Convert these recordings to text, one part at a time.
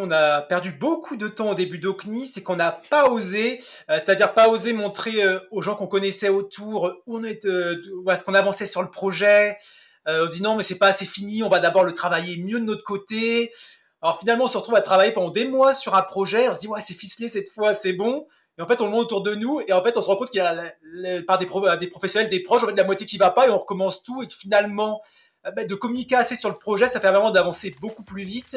on a perdu beaucoup de temps au début d'Ocni, c'est qu'on n'a pas osé, c'est-à-dire pas osé montrer aux gens qu'on connaissait autour où on est, ce qu'on avançait sur le projet. on se dit non, mais c'est pas assez fini, on va d'abord le travailler mieux de notre côté. Alors finalement, on se retrouve à travailler pendant des mois sur un projet. On se dit ouais, c'est ficelé cette fois, c'est bon. Et en fait, on le monte autour de nous. Et en fait, on se rend compte qu'il y a par des, professionnels, des proches, en fait, la moitié qui va pas et on recommence tout. Et finalement, euh, bah, de communiquer assez sur le projet, ça fait vraiment d'avancer beaucoup plus vite.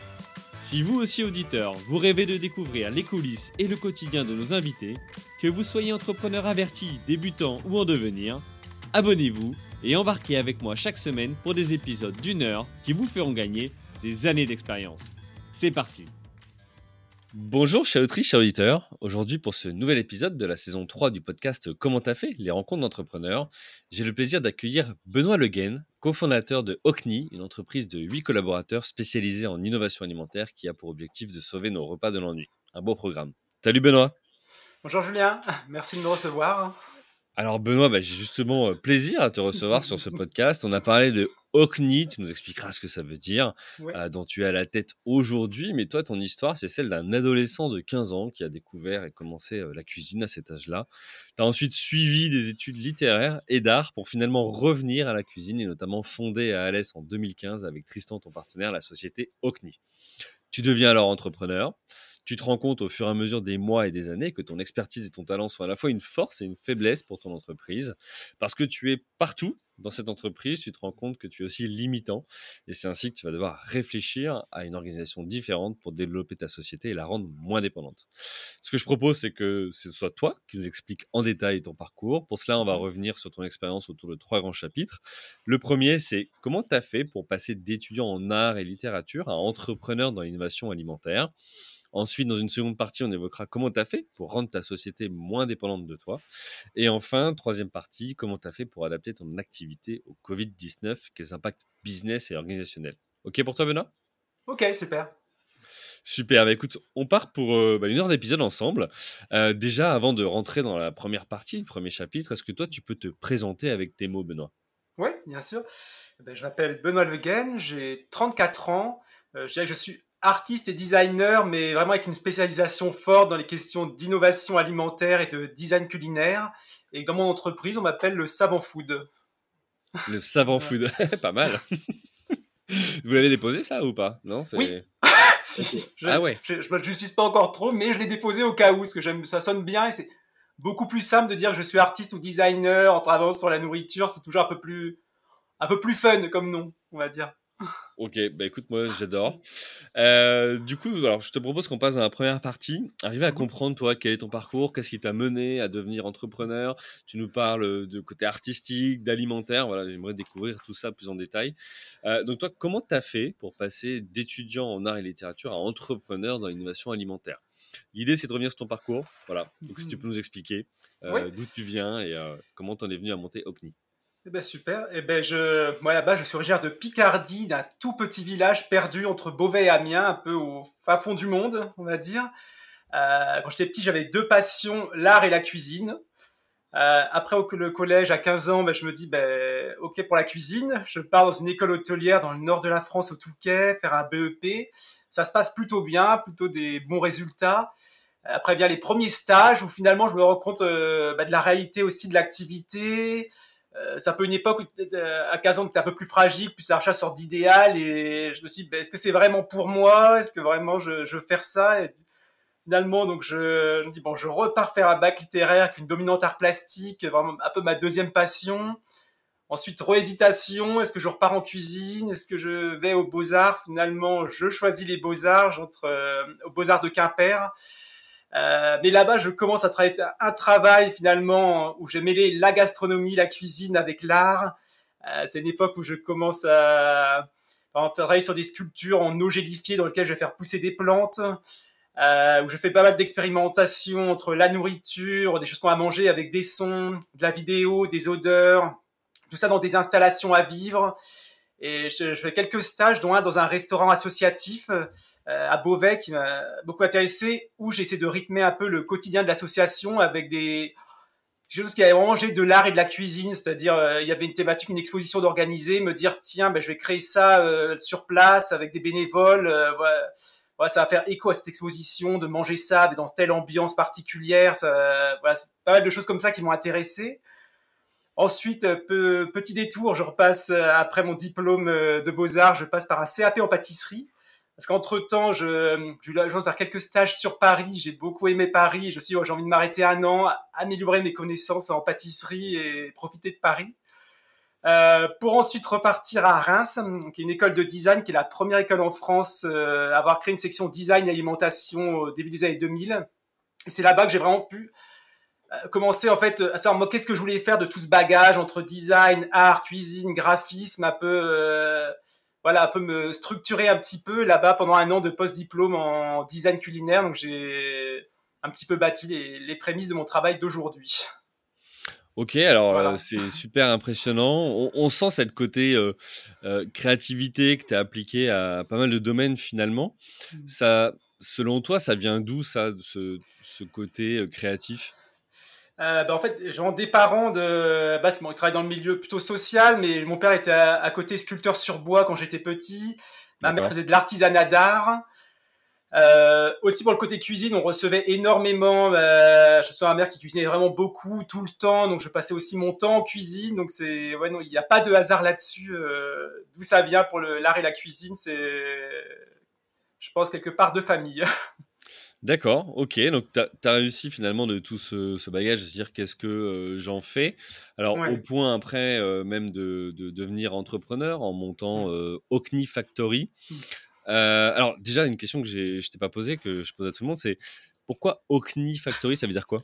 Si vous aussi auditeur, vous rêvez de découvrir les coulisses et le quotidien de nos invités, que vous soyez entrepreneur averti, débutant ou en devenir, abonnez-vous et embarquez avec moi chaque semaine pour des épisodes d'une heure qui vous feront gagner des années d'expérience. C'est parti Bonjour chers autrices, chers auditeurs. Aujourd'hui pour ce nouvel épisode de la saison 3 du podcast Comment t'as fait Les rencontres d'entrepreneurs, j'ai le plaisir d'accueillir Benoît Leguen, cofondateur de Ocni, une entreprise de 8 collaborateurs spécialisée en innovation alimentaire qui a pour objectif de sauver nos repas de l'ennui. Un beau programme. Salut Benoît Bonjour Julien, merci de me recevoir. Alors Benoît, bah, j'ai justement euh, plaisir à te recevoir sur ce podcast. On a parlé de Ocni, tu nous expliqueras ce que ça veut dire, euh, dont tu es à la tête aujourd'hui. Mais toi, ton histoire, c'est celle d'un adolescent de 15 ans qui a découvert et commencé euh, la cuisine à cet âge-là. Tu as ensuite suivi des études littéraires et d'art pour finalement revenir à la cuisine et notamment fonder à Alès en 2015 avec Tristan, ton partenaire, la société Ocni. Tu deviens alors entrepreneur tu te rends compte au fur et à mesure des mois et des années que ton expertise et ton talent sont à la fois une force et une faiblesse pour ton entreprise, parce que tu es partout dans cette entreprise, tu te rends compte que tu es aussi limitant, et c'est ainsi que tu vas devoir réfléchir à une organisation différente pour développer ta société et la rendre moins dépendante. Ce que je propose, c'est que ce soit toi qui nous explique en détail ton parcours. Pour cela, on va revenir sur ton expérience autour de trois grands chapitres. Le premier, c'est comment tu as fait pour passer d'étudiant en art et littérature à entrepreneur dans l'innovation alimentaire. Ensuite, dans une seconde partie, on évoquera comment tu as fait pour rendre ta société moins dépendante de toi. Et enfin, troisième partie, comment tu as fait pour adapter ton activité au Covid-19, quels impacts business et organisationnels. OK pour toi, Benoît? Ok, super. Super, bah écoute, on part pour euh, bah, une heure d'épisode ensemble. Euh, déjà, avant de rentrer dans la première partie, le premier chapitre, est-ce que toi, tu peux te présenter avec tes mots, Benoît? Oui, bien sûr. Eh ben, je m'appelle Benoît Leguen, j'ai 34 ans. Euh, je dirais que je suis artiste et designer, mais vraiment avec une spécialisation forte dans les questions d'innovation alimentaire et de design culinaire. Et dans mon entreprise, on m'appelle le savant food. Le savant food, pas mal. Vous l'avez déposé ça ou pas? Non, Oui. si. Je, ah ouais. Je, ne me justice pas encore trop, mais je l'ai déposé au cas où, parce que j'aime, ça sonne bien et c'est beaucoup plus simple de dire que je suis artiste ou designer en travaillant sur la nourriture. C'est toujours un peu plus, un peu plus fun comme nom, on va dire. Ok, bah écoute, moi j'adore. Euh, du coup, alors je te propose qu'on passe dans la première partie. Arriver à comprendre, toi, quel est ton parcours, qu'est-ce qui t'a mené à devenir entrepreneur? Tu nous parles de côté artistique, d'alimentaire. Voilà, j'aimerais découvrir tout ça plus en détail. Euh, donc, toi, comment t'as fait pour passer d'étudiant en art et littérature à entrepreneur dans l'innovation alimentaire? L'idée, c'est de revenir sur ton parcours. Voilà, donc si tu mmh. peux nous expliquer euh, d'où tu viens et comment t'en es venu à monter OCNI. Eh ben super. Eh ben je, moi là-bas, je suis originaire de Picardie, d'un tout petit village perdu entre Beauvais et Amiens, un peu au fin fond du monde, on va dire. Euh, quand j'étais petit, j'avais deux passions, l'art et la cuisine. Euh, après au, le collège, à 15 ans, ben, je me dis, ben, ok pour la cuisine. Je pars dans une école hôtelière dans le nord de la France, au Touquet, faire un BEP. Ça se passe plutôt bien, plutôt des bons résultats. Après vient les premiers stages où finalement je me rends compte euh, ben, de la réalité aussi de l'activité, euh, c'est un peu une époque où à 15 ans tu un peu plus fragile, plus à sorte d'idéal et je me suis dit, ben, est-ce que c'est vraiment pour moi? Est-ce que vraiment je, je, veux faire ça? Et Finalement, donc je, je, me dis, bon, je repars faire un bac littéraire avec une dominante art plastique, vraiment un peu ma deuxième passion. Ensuite, réhésitation, est-ce que je repars en cuisine? Est-ce que je vais aux Beaux-Arts? Finalement, je choisis les Beaux-Arts, j'entre euh, aux Beaux-Arts de Quimper. Euh, mais là-bas, je commence à travailler un travail finalement où j'ai mêlé la gastronomie, la cuisine avec l'art. Euh, c'est une époque où je commence à travailler sur des sculptures en eau gélifiée dans lesquelles je vais faire pousser des plantes. Euh, où je fais pas mal d'expérimentations entre la nourriture, des choses qu'on va manger avec des sons, de la vidéo, des odeurs, tout ça dans des installations à vivre. Et je, fais quelques stages, dont un dans un restaurant associatif à Beauvais qui m'a beaucoup intéressé, où j'essaie de rythmer un peu le quotidien de l'association avec des choses qui avaient mangé de l'art et de la cuisine, c'est-à-dire euh, il y avait une thématique, une exposition d'organiser, me dire tiens, ben, je vais créer ça euh, sur place avec des bénévoles. Voilà ça va faire écho à cette exposition, de manger ça dans telle ambiance particulière. Pas mal de choses comme ça qui m'ont intéressé. Ensuite, petit détour, je repasse euh, après mon diplôme euh, de beaux-arts, je passe par un CAP en pâtisserie. Parce qu'entre-temps, j'ai eu la chance de faire quelques stages sur Paris. J'ai beaucoup aimé Paris. Suis, j'ai envie de m'arrêter un an, améliorer mes connaissances en pâtisserie et profiter de Paris. Euh, pour ensuite repartir à Reims, qui est une école de design, qui est la première école en France euh, à avoir créé une section design et alimentation au début des années 2000. Et c'est là-bas que j'ai vraiment pu euh, commencer en fait à savoir moi qu'est-ce que je voulais faire de tout ce bagage entre design, art, cuisine, graphisme, un peu voilà un peu me structurer un petit peu là-bas pendant un an de post-diplôme en design culinaire. Donc j'ai un petit peu bâti les, les prémices de mon travail d'aujourd'hui. Ok, alors euh, c'est super impressionnant. On, sent cette côté euh, euh, créativité que tu as appliqué à pas mal de domaines finalement. Mmh. Ça, selon toi, ça vient d'où ça, ce, ce côté créatif? Bah, en fait, j'ai des parents de. Bah, bon, ils travaillent dans le milieu plutôt social, mais mon père était à, à côté sculpteur sur bois quand j'étais petit. Ma mère faisait de l'artisanat d'art. Euh, aussi pour le côté cuisine, on recevait énormément. Euh, je suis ma mère qui cuisinait vraiment beaucoup tout le temps, donc je passais aussi mon temps en cuisine. Donc c'est ouais non, il n'y a pas de hasard là-dessus. Euh, D'où ça vient pour l'art et la cuisine, c'est je pense quelque part de famille. D'accord, ok. Donc, tu as, réussi finalement de tout ce, ce bagage à se dire qu'est-ce que euh, j'en fais? Alors, au point après, euh, même de, de, devenir entrepreneur en montant euh, Ocni Factory. Mmh. Euh, alors, déjà, une question que je ne t'ai pas posée, que je pose à tout le monde, c'est pourquoi OCNI Factory Ça veut dire quoi?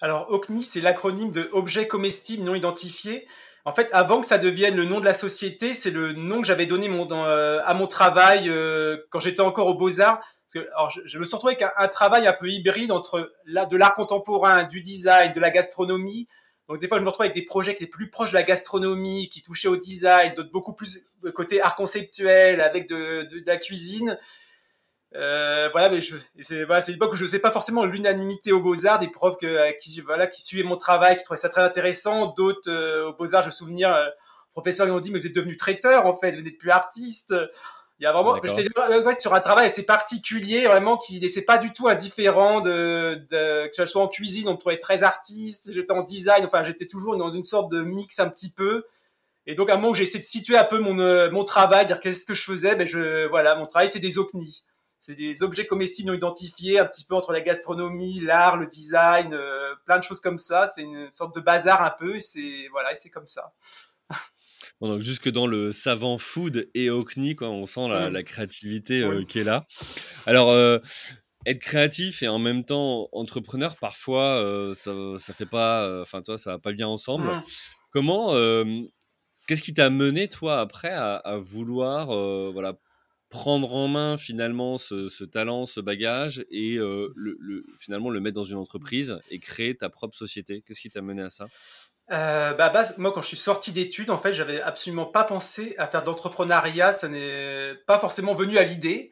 Alors, OCNI, c'est l'acronyme de Objet comestible non identifié. En fait, avant que ça devienne le nom de la société, c'est le nom que j'avais donné mon, à mon travail quand j'étais encore aux Beaux-Arts. Alors, je, me suis retrouvé avec un, travail un peu hybride entre de l'art contemporain, du design, de la gastronomie. Donc des fois, je me retrouve avec des projets qui étaient plus proches de la gastronomie, qui touchaient au design, d'autres beaucoup plus côté art conceptuel, avec de, de, la cuisine. Euh, voilà, mais c'est voilà, une époque où je ne sais pas forcément l'unanimité aux Beaux-Arts, des profs que, qui, voilà, qui suivaient mon travail, qui trouvaient ça très intéressant. D'autres euh, aux Beaux-Arts, je me souviens, euh, professeurs qui m'ont dit, mais vous êtes devenu traiteur, en fait, vous n'êtes plus artiste. Il y a vraiment, je dit, sur un travail assez particulier, vraiment, qui laissait pas du tout indifférent de, de que ce soit en cuisine, on me trouvait très artiste, j'étais en design, enfin, j'étais toujours dans une sorte de mix un petit peu. Et donc, à un moment où j'ai essayé de situer un peu mon, euh, mon travail, dire qu'est-ce que je faisais, ben je, voilà, mon travail, c'est des OCNI. C'est des objets comestibles non identifiés, un petit peu entre la gastronomie, l'art, le design, euh, plein de choses comme ça. C'est une sorte de bazar un peu, et c'est, voilà, et c'est comme ça donc jusque dans le savant food et Ocni, quoi, on sent la, mmh. créativité euh, qui est là. Alors, euh, être créatif et en même temps entrepreneur, parfois, euh, ça, ça fait pas, enfin toi, ça va pas bien ensemble. Mmh. Comment, qu'est-ce qui t'a mené toi après à, vouloir, voilà, prendre en main finalement ce, talent, ce bagage et le, finalement le mettre dans une entreprise et créer ta propre société? Qu'est-ce qui t'a mené à ça? Euh, bah, base, moi, quand je suis sorti d'études, en fait, j'avais absolument pas pensé à faire de l'entrepreneuriat. Ça n'est pas forcément venu à l'idée.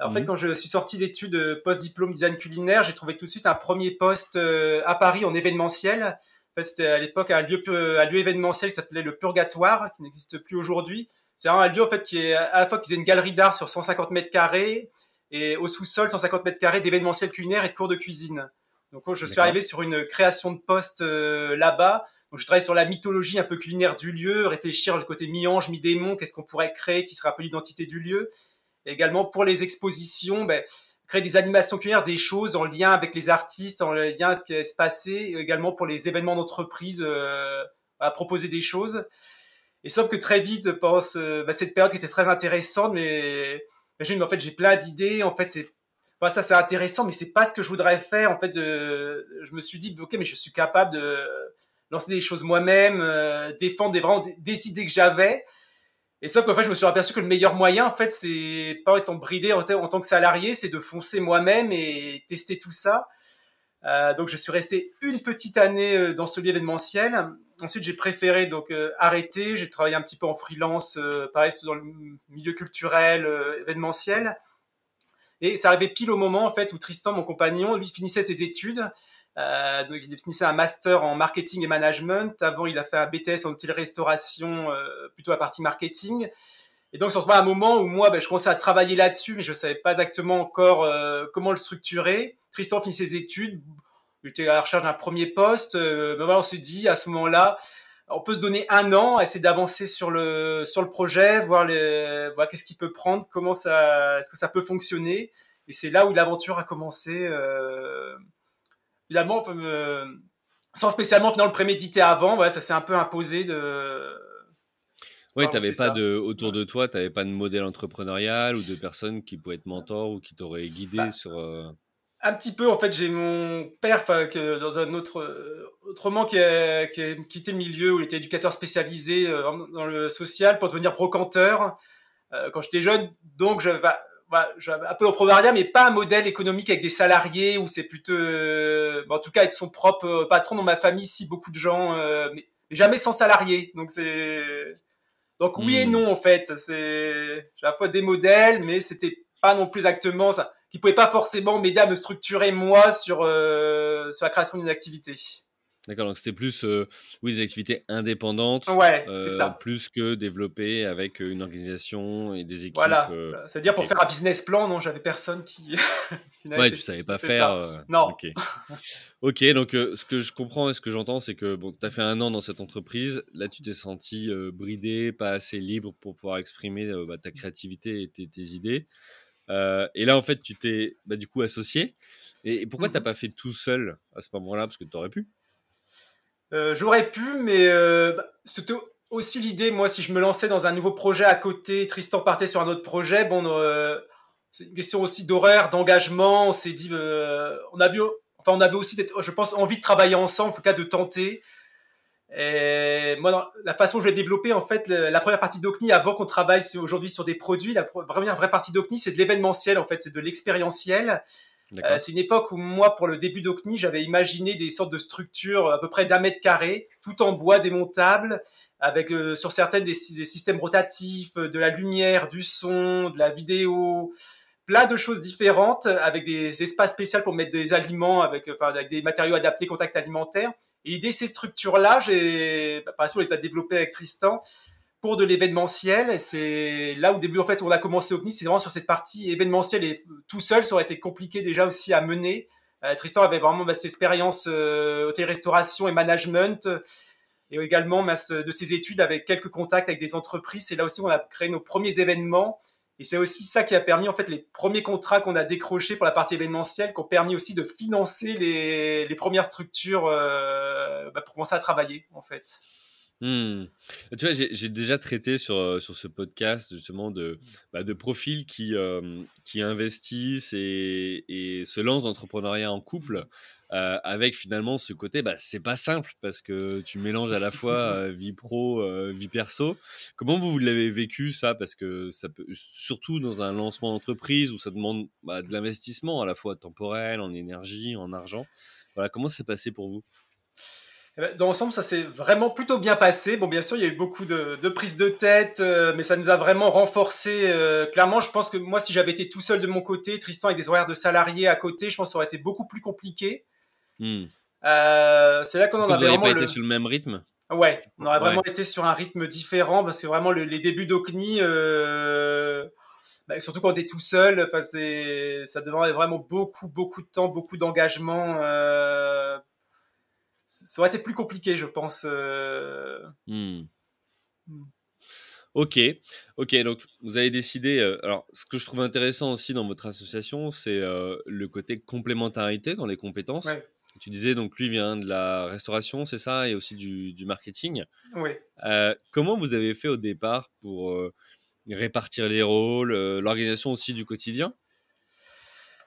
En fait, mmh. quand je suis sorti d'études euh, post-diplôme design culinaire, j'ai trouvé tout de suite un premier poste euh, à Paris en événementiel. En fait, c'était à l'époque un lieu, un lieu événementiel qui s'appelait le Purgatoire, qui n'existe plus aujourd'hui. C'est un lieu en fait qui est à la fois qui faisait une galerie d'art sur 150 mètres carrés et au sous-sol 150 mètres carrés d'événementiel culinaire et de cours de cuisine. Donc, je suis arrivé sur une création de poste là-bas je travaille sur la mythologie un peu culinaire du lieu, réfléchir le côté mi-ange, mi-démon, qu'est-ce qu'on pourrait créer qui serait un peu l'identité du lieu. également, pour les expositions, ben, créer des animations culinaires, des choses en lien avec les artistes, en lien avec ce qui va se passer, également pour les événements d'entreprise, euh, à proposer des choses. Et sauf que très vite, pendant ben, cette période qui était très intéressante, mais, ben, en fait, j'ai plein d'idées. En fait, c'est ça c'est intéressant, mais c'est pas ce que je voudrais faire. En fait, je me suis dit, ok, mais je suis capable de lancer des choses moi-même, euh, défendre des, vraiment des, idées que j'avais. Et sauf qu'en fait, je me suis aperçu que le meilleur moyen, en fait, c'est pas étant bridé en, tant que salarié, c'est de foncer moi-même et tester tout ça. Euh, donc, je suis resté une petite année euh, dans ce lieu événementiel. Ensuite, j'ai préféré donc arrêter. J'ai travaillé un petit peu en freelance, pareil dans le milieu culturel, événementiel. Et ça arrivait pile au moment en fait où Tristan, mon compagnon, lui finissait ses études. Euh, donc il finissait un master en marketing et management. Avant, il a fait un BTS en hôtellerie-restauration, euh, plutôt à partie marketing. Et donc, on se retrouve à un moment où moi, ben, je commençais à travailler là-dessus, mais je ne savais pas exactement encore euh, comment le structurer. Tristan finit ses études, il était à la recherche d'un premier poste. Euh, ben voilà, on s'est dit à ce moment-là, on peut se donner un an, essayer d'avancer sur le sur le projet, voir voir qu'est-ce qu'il peut prendre, comment ça, est-ce que ça peut fonctionner. Et c'est là où l'aventure a commencé. Euh, finalement, euh, sans spécialement finalement le préméditer avant, voilà, ça s'est un peu imposé de. Oui, tu pas de, autour de toi, tu n'avais pas de modèle entrepreneurial ou de personnes qui pouvaient être mentors ou qui t'auraient guidé bah, sur. Euh, un petit peu, en fait, j'ai mon père, que dans un autre, euh, autrement, qui a, qui a, quitté le milieu où il était éducateur spécialisé dans le social pour devenir brocanteur quand j'étais jeune. Donc, je, bah, un peu entrepreneuriat, mais pas un modèle économique avec des salariés où c'est plutôt, en tout cas, être son propre patron dans ma famille, si beaucoup de gens, mais, jamais sans salarié. Donc, c'est. Donc, oui et hmm. non, en fait. C'est à la fois des modèles, mais c'était pas non plus exactement ça qui pouvait pas forcément m'aider à me structurer moi sur, euh, sur la création d'une activité. D'accord, donc c'était plus euh, oui, des activités indépendantes, ouais, c'est ça. Euh, plus que développer avec une organisation et des équipes. Voilà, c'est-à-dire pour faire un business plan, non, j'avais personne qui. qui ouais, tu savais pas faire. non. Ok, donc ce que je comprends et ce que j'entends, c'est que bon, tu as fait un an dans cette entreprise, là tu t'es senti bridé, pas assez libre pour pouvoir exprimer bah, ta créativité et tes, tes idées. Euh, et là, en fait, tu t'es bah, du coup associé. Et, pourquoi tu n'as mmh pas fait tout seul à ce moment-là? Parce que tu aurais pu. Euh, j'aurais pu, mais euh, bah, c'était aussi l'idée, moi, si je me lançais dans un nouveau projet à côté, Tristan partait sur un autre projet, bon, c'est une question aussi d'horaire, d'engagement, on s'est dit, on enfin, on avait aussi, je pense, envie de travailler ensemble, en tout cas de tenter. Et moi, la façon dont je l'ai développé, en fait, la première partie d'Ocni, avant qu'on travaille aujourd'hui sur des produits, la première vraie partie d'Ocni, c'est de l'événementiel, en fait, c'est de l'expérientiel. Euh, c'est une époque où moi, pour le début d'Ocni, j'avais imaginé des sortes de structures à peu près d'un mètre carré, tout en bois démontable, avec euh, sur certaines des, systèmes rotatifs, de la lumière, du son, de la vidéo, plein de choses différentes, avec des espaces spéciaux pour mettre des aliments, avec, enfin, avec des matériaux adaptés, contact alimentaire. Et l'idée, ces structures-là, j'ai, bah, par exemple, on les a développées avec Tristan pour de l'événementiel. C'est là où, au début, en fait, on a commencé OVNI, c'est vraiment sur cette partie événementielle. Et tout seul, ça aurait été compliqué déjà aussi à mener. Euh, Tristan avait vraiment bah, cette expérience euh, hôtellerie-restauration et management. Et également de ses études avec quelques contacts avec des entreprises. C'est là aussi où on a créé nos premiers événements. Et c'est aussi ça qui a permis, en fait, les premiers contrats qu'on a décrochés pour la partie événementielle, qui ont permis aussi de financer les, les premières structures euh, bah, pour commencer à travailler, en fait. Mmh. Tu vois, j'ai déjà traité sur, euh, sur ce podcast justement de, bah, de profils qui, euh, qui investissent et, et se lancent dans l'entrepreneuriat en couple euh, avec finalement ce côté, bah, c'est pas simple parce que tu mélanges à la fois vie pro, vie perso. Comment vous, l'avez vécu ça? Parce que ça peut, surtout dans un lancement d'entreprise où ça demande bah, de l'investissement à la fois temporel, en énergie, en argent. Voilà, comment ça s'est passé pour vous? Dans l'ensemble, ça s'est vraiment plutôt bien passé. Bon, bien sûr, il y a eu beaucoup de, de prises de tête, euh, mais ça nous a vraiment renforcé. Euh, clairement, je pense que moi, si j'avais été tout seul de mon côté, Tristan avec des horaires de salariés à côté, je pense que ça aurait été beaucoup plus compliqué. Hmm. Euh, c'est là qu'on en avait vraiment. Pas été sur le même rythme? Ouais, on aurait vraiment été sur un rythme différent parce que vraiment les débuts d'Ocni, bah, surtout quand on est tout seul, ça demande vraiment beaucoup, beaucoup de temps, beaucoup d'engagement ça aurait été plus compliqué, je pense. Euh. Hmm. Hmm. Ok, ok. Donc vous avez décidé. Euh, alors, ce que je trouve intéressant aussi dans votre association, c'est euh, le côté complémentarité dans les compétences. Tu disais donc lui vient de la restauration, c'est ça, et aussi du, du marketing. Oui. comment vous avez fait au départ pour répartir les rôles, l'organisation aussi du quotidien?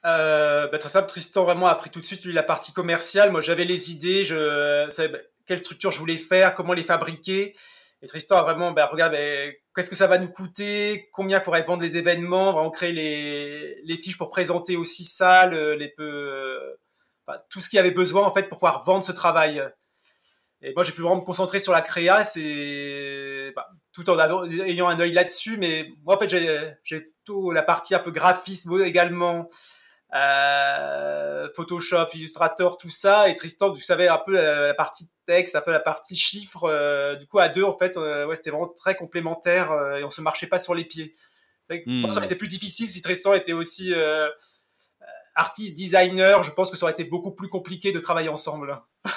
Euh, bah, Tristan vraiment a pris tout de suite la partie commerciale. Moi, j'avais les idées, je savais bah, quelle structure je voulais faire, comment les fabriquer. Et Tristan a vraiment, ben, regarde, ben, qu'est-ce que ça va nous coûter, combien il faudrait vendre les événements, vraiment créer les, fiches pour présenter aussi ça, peu, tout ce qu'il y avait besoin en fait pour pouvoir vendre ce travail. Et moi, j'ai pu vraiment me concentrer sur la créa, bah, tout en ayant un œil là-dessus. Mais moi, en fait, j'ai plutôt la partie un peu graphisme également, euh, Photoshop, Illustrator, tout ça. Et Tristan, tu savais un peu la, partie texte, un peu la partie chiffres. Euh, du coup, à deux, en fait, euh, ouais, c'était vraiment très complémentaire et on se marchait pas sur les pieds. Mmh. Ça aurait été plus difficile si Tristan était aussi artiste, designer. Je pense que ça aurait été beaucoup plus compliqué de travailler ensemble.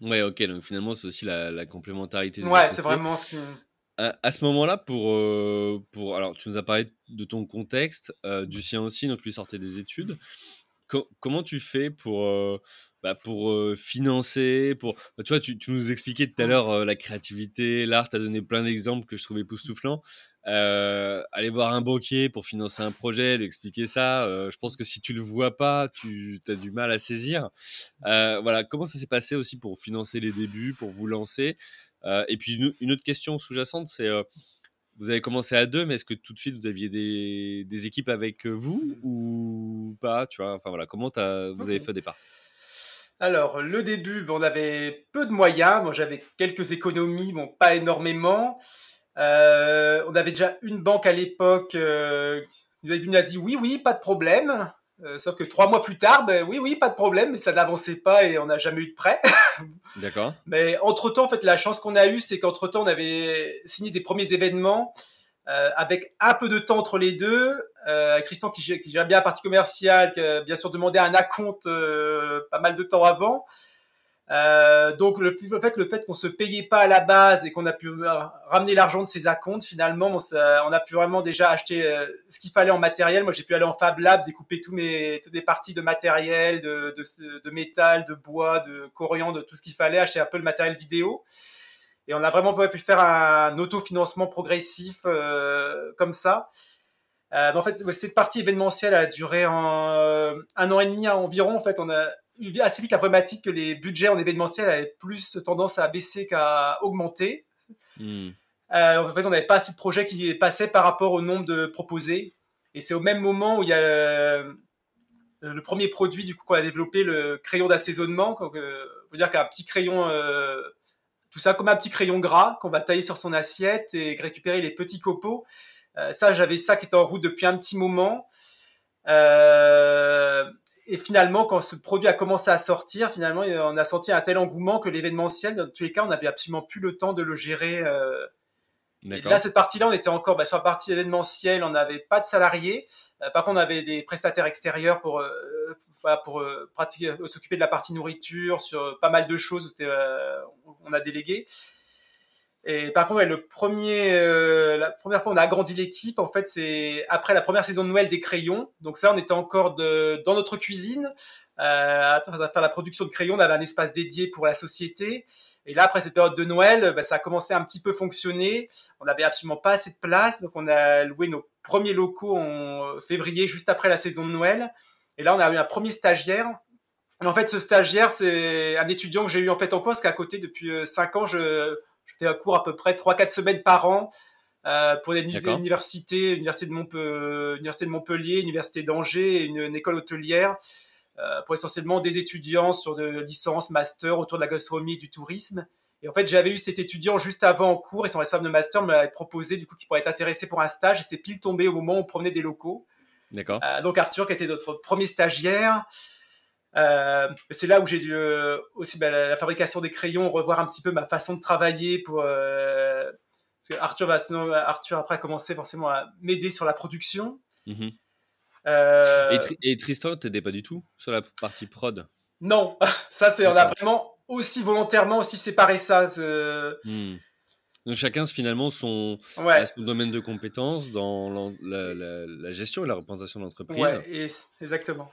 Ouais, ok, donc finalement, c'est aussi la, complémentarité. ouais, c'est vraiment ce qui. À, ce moment-là, pour, euh, pour. Alors, tu nous as parlé de ton contexte, euh, du sien aussi, donc lui sortait des études. comment tu fais pour. Euh, bah, pour financer, pour... Bah, tu vois, tu, tu, nous expliquais tout à l'heure la créativité, l'art, tu as donné plein d'exemples que je trouvais époustouflants. Aller voir un banquier pour financer un projet, lui expliquer ça, je pense que si tu le vois pas, tu as du mal à saisir. Voilà, comment ça s'est passé aussi pour financer les débuts, pour vous lancer? Et puis une, autre question sous-jacente, c'est vous avez commencé à deux, mais est-ce que tout de suite vous aviez des, des équipes avec vous ou pas Tu vois, enfin voilà, comment vous avez fait au départ? Alors, le début, on avait peu de moyens. Moi, j'avais quelques économies, bon, pas énormément. Euh, on avait déjà une banque à l'époque euh, nous dit oui, oui, pas de problème. Euh, sauf que trois mois plus tard, ben oui, oui, pas de problème, mais ça n'avançait pas et on n'a jamais eu de prêt. D'accord. Mais entre-temps, en fait, la chance qu'on a eue, c'est qu'entre-temps, on avait signé des premiers événements avec un peu de temps entre les deux. Christian qui, qui gère bien la partie commerciale, qui a bien sûr demandé un acompte pas mal de temps avant. Euh, donc le, fait, le fait qu'on se payait pas à la base et qu'on a pu ramener l'argent de ses acomptes, finalement, on, a pu vraiment déjà acheter euh, ce qu'il fallait en matériel. Moi, j'ai pu aller en Fab Lab, découper tous mes, toutes les parties de matériel, de, de, métal, de bois, de coriandre, de tout ce qu'il fallait, acheter un peu le matériel vidéo. Et on a vraiment pu faire un autofinancement progressif euh, comme ça. Euh, en fait, cette partie événementielle a duré un an et demi environ. En fait, on a eu assez vite la problématique que les budgets en événementiel avaient plus tendance à baisser qu'à augmenter. Hmm. Euh, en fait, on n'avait pas assez de projets qui passaient par rapport au nombre de proposés. Et c'est au même moment où il y a euh, le premier produit du coup qu'on a développé, le crayon d'assaisonnement. on veut dire qu'un petit crayon, euh, tout ça comme un petit crayon gras qu'on va tailler sur son assiette et récupérer les petits copeaux. ça, j'avais ça qui était en route depuis un petit moment. Euh, et finalement, quand ce produit a commencé à sortir, finalement, on a senti un tel engouement que l'événementiel, dans tous les cas, on n'avait absolument plus le temps de le gérer. Euh. Et là, cette partie-là, on était encore bah, sur la partie événementielle, on n'avait pas de salariés. Euh, par contre, on avait des prestataires extérieurs pour, euh, pour s'occuper de la partie nourriture, sur pas mal de choses. on a délégué. Et par contre, le premier, euh, la première fois on a agrandi l'équipe, en fait, c'est après la première saison de Noël des crayons. Donc ça, on était encore dans notre cuisine, euh, à faire la production de crayons. On avait un espace dédié pour la société. Et là, après cette période de Noël, bah, ça a commencé à un petit peu fonctionner. On n'avait absolument pas assez de place, donc on a loué nos premiers locaux en février, juste après la saison de Noël. Et là, on a eu un premier stagiaire. en fait, ce stagiaire, c'est un étudiant que j'ai eu en fait en cours, parce qu'à côté, depuis 5 euh, ans, je fais un cours à peu près 3-4 semaines par an euh, pour des universités, université de, Montpellier, université de Montpellier, université d'Angers et une, école hôtelière, euh, pour essentiellement des étudiants sur de licences, master autour de la gastronomie et du tourisme. Et en fait, j'avais eu cet étudiant juste avant en cours et son responsable de master me l'avait proposé du coup qu'il pourrait être intéressé pour un stage et c'est pile tombé au moment où on promenait des locaux. D'accord. Euh, donc Arthur qui était notre premier stagiaire. Euh, c'est là où j'ai dû euh, aussi bah, la, fabrication des crayons, revoir un petit peu ma façon de travailler pour. Euh, parce que Arthur, va, sinon, Arthur après a commencé forcément à m'aider sur la production. Mhm. Et, et, Tristan, t'aidais pas du tout sur la partie prod? Non, ça c'est on a vraiment aussi volontairement aussi séparé ça. Hmm. Donc chacun finalement son, ouais. son domaine de compétences dans la, la, gestion et la représentation de l'entreprise. Ouais, exactement.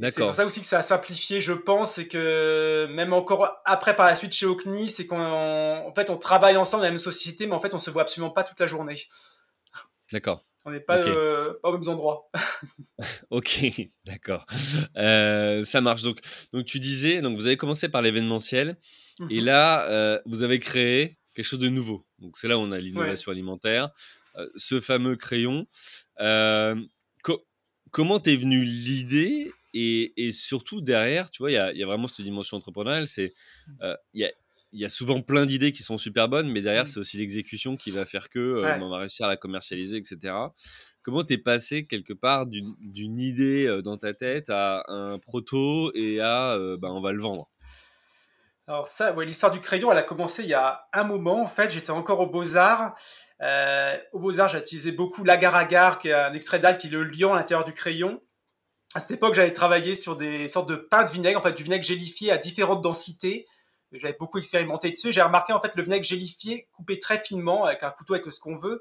C'est pour ça aussi que ça a simplifié, je pense, et que même encore après par la suite chez Ocni, c'est qu'en fait on travaille ensemble dans la même société, mais en fait on se voit absolument pas toute la journée. D'accord. On n'est pas, euh, pas aux mêmes endroits. ok, d'accord. Euh, ça marche. Donc, donc tu disais, donc vous avez commencé par l'événementiel, et mhm. là euh, vous avez créé quelque chose de nouveau. Donc c'est là où on a l'innovation alimentaire. ce fameux crayon. comment t'es venu l'idée et, surtout derrière, tu vois, il y, a, vraiment cette dimension entrepreneuriale. C'est il y a il y a souvent plein d'idées qui sont super bonnes, mais derrière, mmh. c'est aussi l'exécution qui va faire que on va réussir à la commercialiser, etc. Comment t'es passé quelque part d'une idée dans ta tête à un proto et à ben, on va le vendre? Alors ça, ouais, l'histoire du crayon, elle a commencé il y a un moment. En fait, j'étais encore au Beaux-Arts. Euh, au Beaux-Arts, j'utilisais beaucoup l'agar-agar, qui est un extrait d'algue qui est le lion à l'intérieur du crayon. À cette époque, j'avais travaillé sur des sortes de pain de vinaigre, en fait, du vinaigre gélifié à différentes densités. J'avais beaucoup expérimenté dessus. J'ai remarqué, en fait, le vinaigre gélifié coupé très finement avec un couteau, avec ce qu'on veut,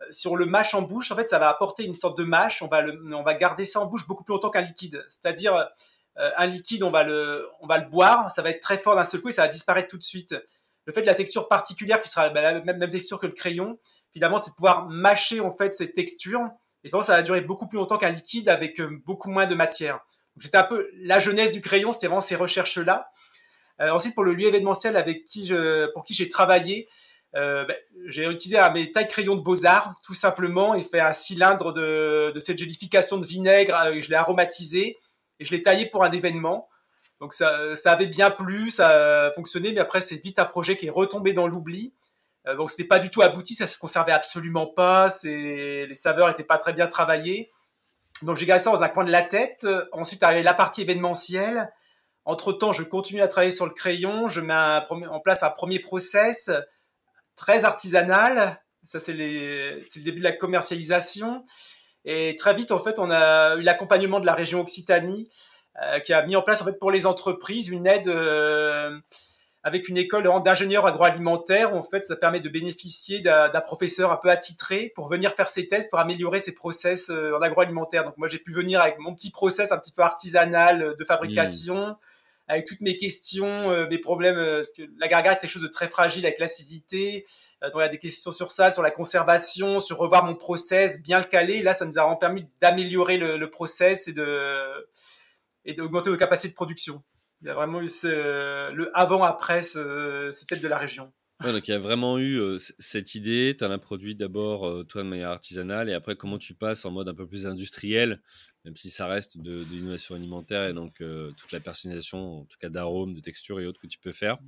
euh, si on le mâche en bouche, en fait, ça va apporter une sorte de mâche. On va, on va garder ça en bouche beaucoup plus longtemps qu'un liquide. C'est-à-dire, euh, un liquide, on va, le, on va le boire, ça va être très fort d'un seul coup et ça va disparaître tout de suite. Le fait de la texture particulière qui sera bah, la même, même, texture que le crayon, finalement, c'est de pouvoir mâcher en fait cette texture. Et finalement, ça va durer beaucoup plus longtemps qu'un liquide avec euh, beaucoup moins de matière. C'était un peu la jeunesse du crayon, c'était vraiment ces recherches-là. ensuite, pour le lieu événementiel avec qui pour qui j'ai travaillé, euh, ben, j'ai utilisé un mes tailles crayons de beaux-arts, tout simplement, et fait un cylindre de, cette gélification de vinaigre, euh, je l'ai aromatisé, et je l'ai taillé pour un événement. Donc ça, ça, avait bien plu, ça a fonctionné, mais après c'est vite un projet qui est retombé dans l'oubli. Euh, donc c'était pas du tout abouti, ça se conservait absolument pas, les saveurs étaient pas très bien travaillées. Donc j'ai gardé ça dans un coin de la tête. Ensuite arrivé la partie événementielle. Entre temps, je continue à travailler sur le crayon, je mets en place un premier process très artisanal. Ça, c'est le début de la commercialisation. Et très vite, en fait, on a eu l'accompagnement de la région Occitanie euh, qui a mis en place, en fait, pour les entreprises, une aide euh, avec une école d'ingénieurs agroalimentaires. En fait, ça permet de bénéficier d'un professeur un peu attitré pour venir faire ses thèses, pour améliorer ses process euh, en agroalimentaire. Donc, moi, j'ai pu venir avec mon petit process un petit peu artisanal de fabrication. Mmh avec toutes mes questions, euh, mes problèmes, euh, parce que la gargare est quelque chose de très fragile avec l'acidité. Euh, il y a des questions sur ça, sur la conservation, sur revoir mon process, bien le caler. là, ça nous a permis d'améliorer le, process et de et d'augmenter nos capacités de production. Il y a vraiment eu le avant-après, c'était de la région. donc il y a vraiment eu cette idée, tu en as produit d'abord toi de manière artisanale et après comment tu passes en mode un peu plus industriel même si ça reste de, l'innovation alimentaire et donc euh, toute la personnalisation, en tout cas d'arômes, de textures et autres que tu peux faire.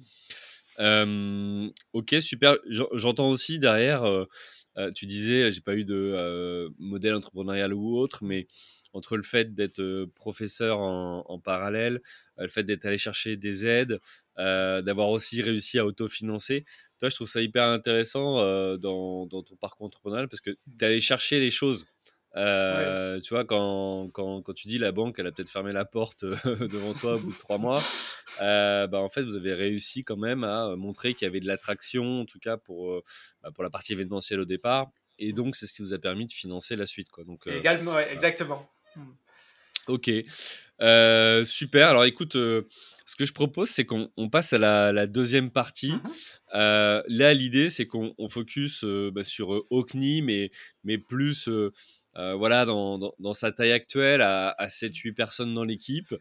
Euh, ok, super. J'entends aussi derrière, euh, tu disais, j'ai pas eu de modèle entrepreneurial ou autre, mais entre le fait d'être professeur en, parallèle, le fait d'être allé chercher des aides, d'avoir aussi réussi à autofinancer, toi, je trouve ça hyper intéressant dans, dans, ton parcours entrepreneurial parce que tu es allé chercher les choses tu vois, quand, quand, quand, tu dis la banque, elle a peut-être fermé la porte devant toi au bout de trois mois, euh, bah, en fait, vous avez réussi quand même à montrer qu'il y avait de l'attraction, en tout cas pour, bah, pour la partie événementielle au départ. Et donc, c'est ce qui vous a permis de financer la suite. Quoi. Donc, Également, exactement. Hmm. Ok, super. Alors écoute, ce que je propose, c'est qu'on passe à la, deuxième partie. Mmh là, l'idée, c'est qu'on focus bah, sur Ocni, mais, mais plus euh, voilà, dans, dans, sa taille actuelle, à, à 7-8 personnes dans l'équipe.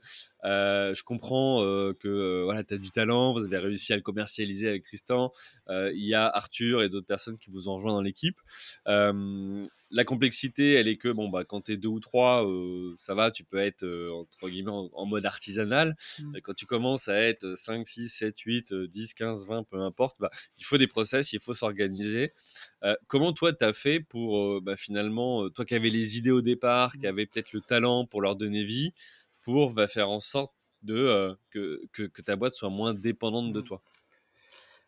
Euh, je comprends euh, que voilà, tu as du talent, vous avez réussi à le commercialiser avec Tristan. Il y a Arthur et d'autres personnes qui vous ont rejoint dans l'équipe la complexité, elle est que bon, bah, quand tu es deux ou trois, ça va, tu peux être entre guillemets en, mode artisanal. Mmh. Quand tu commences à être 5, 6, 7, 8, 10, 15, 20, peu importe, bah, il faut des process, il faut s'organiser. comment toi, tu as fait pour bah, finalement, toi qui avais les idées au départ, qui mmh. avais peut-être le talent pour leur donner vie, pour va faire en sorte de, que, que, que, ta boîte soit moins dépendante de mmh. toi?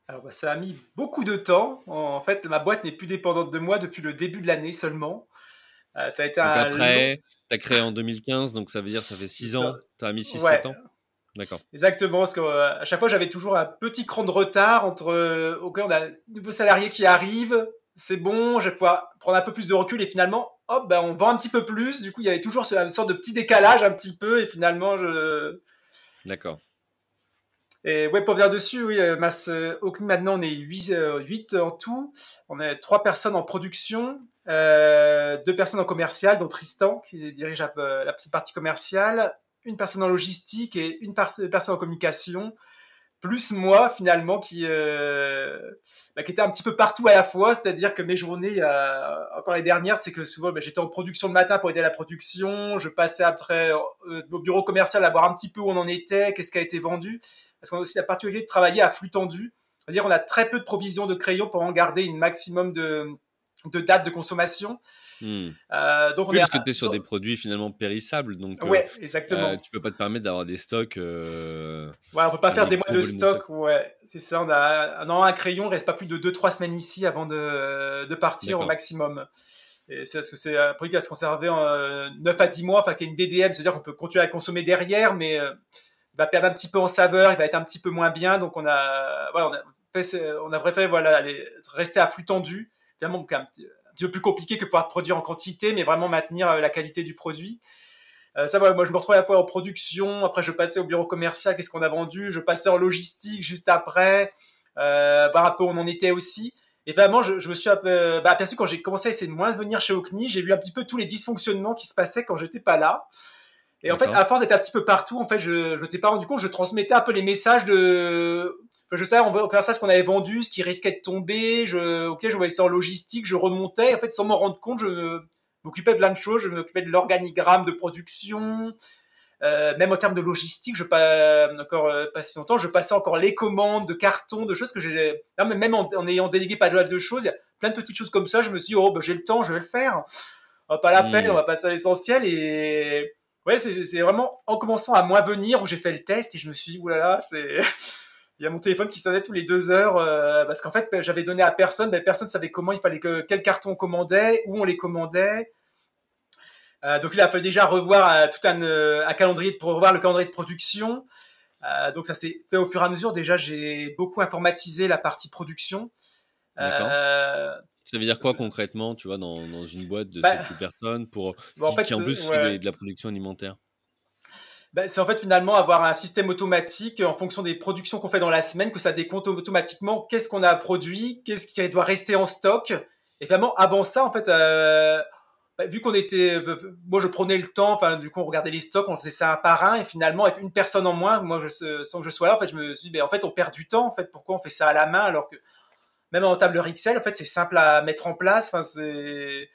Alors, bah, ça a mis beaucoup de temps. En fait, ma boîte n'est plus dépendante de moi depuis le début de l'année seulement. Euh, ça a été donc après, tu as créé en 2015, donc ça veut dire ça fait 6 ans. Tu as mis 6-7 ans D'accord. Exactement, parce qu'à euh, chaque fois, j'avais toujours un petit cran de retard entre euh, OK, on a un nouveau salarié qui arrive, c'est bon, je vais pouvoir prendre un peu plus de recul et finalement, hop, ben, on vend un petit peu plus. Du coup, il y avait toujours une sorte de petit décalage un petit peu et finalement, je. D'accord. Et ouais, pour venir dessus, oui, euh, euh, maintenant, on est 8, euh, en tout. On est 3 personnes en production, euh, 2 personnes en commercial, dont Tristan, qui dirige la, la partie commerciale, une personne en logistique et une personne en communication, plus moi finalement qui bah, qui était un petit peu partout à la fois, c'est-à-dire que mes journées, encore les dernières, c'est que souvent bah, j'étais en production le matin pour aider à la production, je passais après au bureau commercial à voir un petit peu où on en était, qu'est-ce qui a été vendu, parce qu'on a aussi la particularité de travailler à flux tendu, c'est-à-dire on a très peu de provisions de crayons pour en garder une maximum de de date de consommation. Hmm. Euh, donc on est parce que tu es sur, des produits finalement périssables. Donc, euh, ouais, exactement. Euh, tu peux pas te permettre d'avoir des stocks. ouais, on peut pas faire des mois de stock. Ouais, c'est ça. On a, non, un crayon reste pas plus de 2-3 semaines ici avant de, de partir au maximum. C'est parce que c'est un produit qui va se conserver en 9 à 10 mois, enfin qui est une DDM, c'est-à-dire qu'on peut continuer à le consommer derrière, mais va perdre un petit peu en saveur, il va être un petit peu moins bien. Donc on a, voilà, on a, préféré voilà, rester à flux tendu évidemment un, petit, peu plus compliqué que pouvoir produire en quantité, mais vraiment maintenir euh, la qualité du produit. Euh, ça, voilà, moi, je me retrouvais à la fois en production, après, je passais au bureau commercial, qu'est-ce qu'on a vendu, je passais en logistique juste après, euh, voir un peu où on en était aussi. Et vraiment, je, me suis bah, aperçu quand j'ai commencé à essayer de moins venir chez Ocni, j'ai vu un petit peu tous les dysfonctionnements qui se passaient quand j'étais pas là. Et en fait, à force d'être un petit peu partout, en fait, je ne t'ai pas rendu compte, je transmettais un peu les messages de je savais en ça ce qu'on avait vendu, ce qui risquait de tomber. Je, ok, je voyais ça en logistique, je remontais. En fait, sans m'en rendre compte, je m'occupais de plein de choses. Je m'occupais de l'organigramme de production. Euh, même en termes de logistique, je pas encore euh, pas si longtemps, je passais encore les commandes de cartons, de choses que j'ai. Même en, ayant délégué pas mal de choses, il y a plein de petites choses comme ça. Je me suis dit, oh, bah, j'ai le temps, je vais le faire. pas la peine, on va passer à l'essentiel. Et ouais, c'est vraiment en commençant à moins venir où j'ai fait le test et je me suis dit, oulala, c'est il y a mon téléphone qui sonnait tous les deux heures euh, parce qu'en fait ben, j'avais donné à personne, ben, personne savait comment il fallait que quel carton on commandait, où on les commandait. Euh, donc il a fallu déjà revoir euh, tout un, calendrier pour revoir le calendrier de production. donc ça s'est fait au fur et à mesure. Déjà j'ai beaucoup informatisé la partie production. Ça veut dire quoi concrètement, tu vois, dans, une boîte de bah, personnes pour qui, en, plus fait de la production alimentaire? Ben, c'est en fait finalement avoir un système automatique en fonction des productions qu'on fait dans la semaine, que ça décompte automatiquement qu'est-ce qu'on a produit, qu'est-ce qui doit rester en stock. Et finalement, avant ça, en fait, euh, ben, vu qu'on était, moi je prenais le temps, enfin du coup on regardait les stocks, on faisait ça un par un, et finalement avec une personne en moins, moi je, sans que je sois là, en fait je me suis dit, en fait on perd du temps, en fait pourquoi on fait ça à la main alors que même en tableur Excel, en fait c'est simple à mettre en place, enfin c'est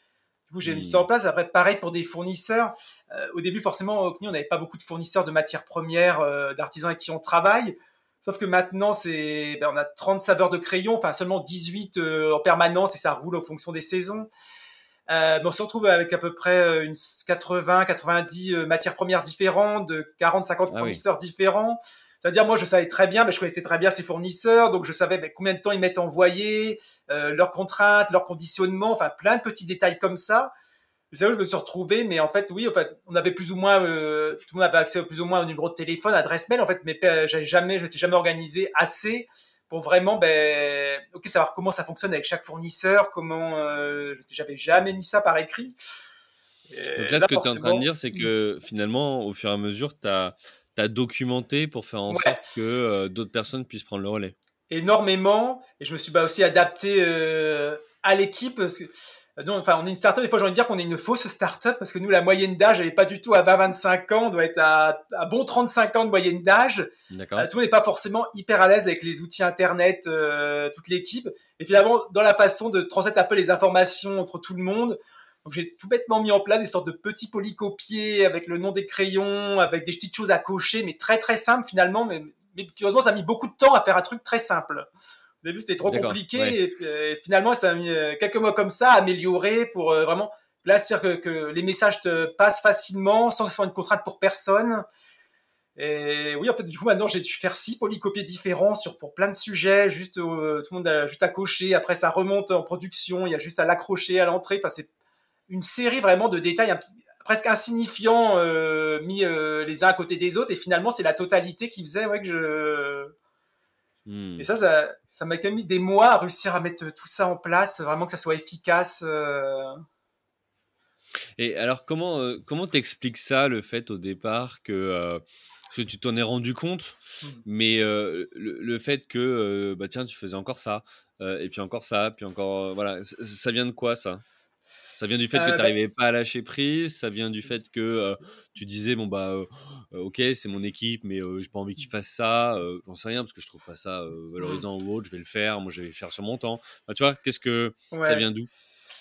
du coup, j'ai mis ça en place. Après, pareil pour des fournisseurs. Euh, au début, forcément, au CNI, on n'avait pas beaucoup de fournisseurs de matières premières, euh, d'artisans avec qui on travaille. Sauf que maintenant, c'est, ben, on a 30 saveurs de crayon, enfin seulement 18 euh, en permanence et ça roule en fonction des saisons. mais on se retrouve avec à peu près une 80, 90 matières premières différentes, de 40, 50 ah fournisseurs différents. C'est-à-dire, moi, je savais très bien, mais je connaissais très bien ces fournisseurs, donc je savais ben, combien de temps ils mettent à envoyer, euh, leurs contraintes, leurs conditionnements, enfin plein de petits détails comme ça. C'est là où je me suis retrouvé, mais en fait, oui, en fait, on avait plus ou moins, euh, tout le monde avait accès plus ou moins au numéro de téléphone, adresse mail, en fait, mais j'avais jamais, je m'étais jamais organisé assez pour vraiment, ben, ok, savoir comment ça fonctionne avec chaque fournisseur, comment, euh, j'avais jamais mis ça par écrit. Donc là, ce que tu es en train de dire, c'est que finalement, au fur et à mesure, tu as documenté pour faire en sorte que euh, d'autres personnes puissent prendre le relais? Énormément. Et je me suis bah, aussi adapté euh, à l'équipe. Euh, non, enfin, on est une startup. Des fois, j'ai envie de dire qu'on est une fausse startup parce que nous, la moyenne d'âge, elle n'est pas du tout à 20-25 ans. On doit être à, à, bon 35 ans de moyenne d'âge. tout le monde n'est pas forcément hyper à l'aise avec les outils Internet, toute l'équipe. Et finalement, dans la façon de transmettre un peu les informations entre tout le monde, donc j'ai tout bêtement mis en place des sortes de petits polycopiés avec le nom des crayons, avec des petites choses à cocher, mais très très simple finalement. Mais, mais curieusement, ça a mis beaucoup de temps à faire un truc très simple. Au début, c'était trop compliqué et, finalement, ça a mis euh, quelques mois comme ça à améliorer pour euh, vraiment là, c'est-à-dire que, les messages te passent facilement sans que ce soit une contrainte pour personne. Et oui, en fait, du coup, maintenant, j'ai dû faire six polycopiés différents sur pour plein de sujets. Juste, euh, tout le monde a juste à cocher. Après, ça remonte en production. Il y a juste à l'accrocher à l'entrée. Enfin, c'est une série vraiment de détails presque insignifiants euh, mis euh, les uns à côté des autres et finalement c'est la totalité qui faisait ouais, que je hmm. et ça ça m'a quand même mis des mois à réussir à mettre tout ça en place vraiment que ça soit efficace euh. et alors comment comment t'expliques ça le fait au départ que que tu t'en es rendu compte, hmm. mais le, fait que bah tiens tu faisais encore ça et puis encore ça, puis encore voilà, ça vient de quoi ça? Ça vient du fait que euh, tu n'arrivais bah pas à lâcher prise, ça vient du fait que tu disais, bon, bah, ok, c'est mon équipe, mais j'ai pas envie qu'ils fassent ça, j'en sais rien parce que je trouve pas ça valorisant ou autre, je vais le faire, moi je vais le faire sur mon temps. tu vois, qu'est-ce que ça vient d'où?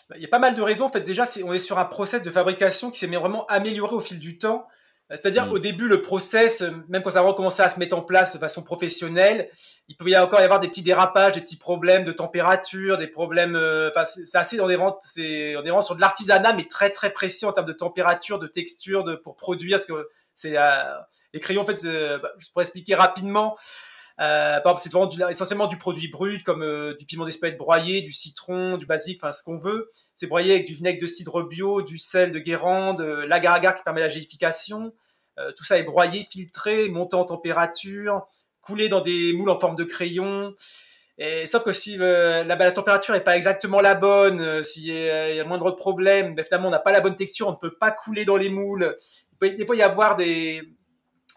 Bah, il y a pas mal de raisons. En fait, déjà, on est sur un process de fabrication qui s'est vraiment amélioré au fil du temps. C'est-à-dire mm. au début, le process, euh, même quand ça a recommencé à se mettre en place de façon professionnelle, il pouvait y encore y avoir des petits dérapages, des petits problèmes de température, des problèmes. Euh, enfin, c'est assez dans des ventes, c'est on est vraiment sur de l'artisanat, mais très très précis en termes de température, de texture, de pour produire. Parce que c'est euh, les crayons, en fait, bah, je pourrais expliquer rapidement. Euh, par exemple, c'est vraiment essentiellement du produit brut, comme euh, du piment d'Espelette broyé, du citron, du basique, enfin ce qu'on veut. C'est broyé avec du vinaigre de cidre bio, du sel de Guérande, euh, l'agar-agar qui permet la gélification. tout ça est broyé, filtré, monté en température, coulé dans des moules en forme de crayon. Et, sauf que si la, la, température n'est pas exactement la bonne, s'il y, a moindre problème, ben, finalement on n'a pas la bonne texture, on ne peut pas couler dans les moules. Il peut des fois y avoir des,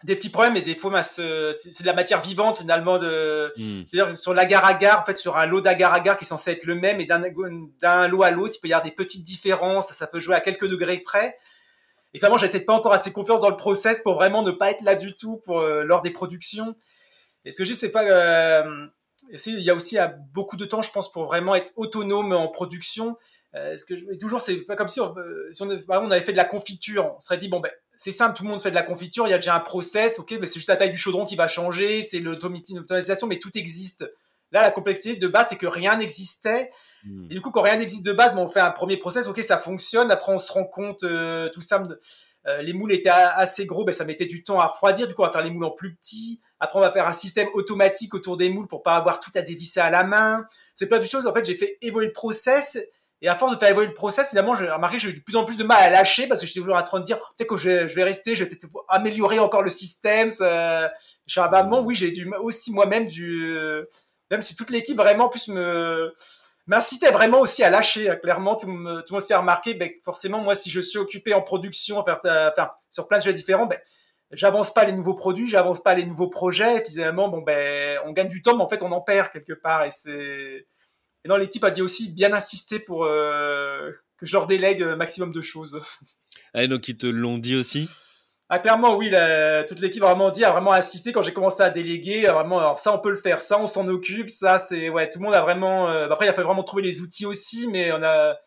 des petits problèmes et des fois c'est de la matière vivante finalement de hmm. c'est-à-dire sur l'agar-agar en fait sur un lot d'agar-agar qui est censé être le même et d'un lot à l'autre il peut y avoir des petites différences ça peut jouer à quelques degrés près. Et finalement j'étais pas encore assez confiance dans le process pour vraiment ne pas être là du tout pour euh, lors des productions. Et ce que je dis c'est pas euh, il y a aussi à beaucoup de temps je pense pour vraiment être autonome en production. Euh, ce que toujours c'est pas comme si on, si on, on avait fait de la confiture on serait dit bon ben c'est simple, tout le monde fait de la confiture, il y a déjà un process, ok, mais c'est juste la taille du chaudron qui va changer, c'est l'automatisation, mais tout existe. Là, la complexité de base, c'est que rien n'existait. Hmm. Et du coup, quand rien n'existe de base, on fait un premier process, ok, ça fonctionne. Après, on se rend compte, euh, tout ça, euh, les moules étaient assez gros, ben, ça mettait du temps à refroidir. Du coup, on va faire les moules en plus petits. Après, on va faire un système automatique autour des moules pour pas avoir tout à dévisser à la main. C'est plein de choses. En fait, j'ai fait évoluer le process et à force de faire évoluer le process, finalement, j'ai remarqué que j'ai eu de plus en plus de mal à lâcher parce que j'étais toujours en train de dire, peut-être que je, vais rester, je vais peut-être améliorer encore le système. Ça... Je suis bah, oui, j'ai dû aussi moi-même du, même si toute l'équipe vraiment plus me m'incitait vraiment aussi à lâcher. Clairement, tout, le monde s'est remarqué, ben, forcément, moi, si je suis occupé en production, enfin, sur plein de jeux différents, ben, j'avance pas les nouveaux produits, j'avance pas les nouveaux projets. Et finalement, bon, ben, on gagne du temps, mais en fait, on en perd quelque part. Et c'est, et non, l'équipe a dit aussi bien insister pour euh, que je leur délègue un maximum de choses. Ah, donc ils te l'ont dit aussi? Ah clairement oui, toute l'équipe a vraiment dit, a vraiment insisté quand j'ai commencé à déléguer, vraiment alors ça on peut le faire, ça on s'en occupe, ça c'est ouais tout le monde a vraiment. Euh, après il a fallu vraiment trouver les outils aussi, mais on a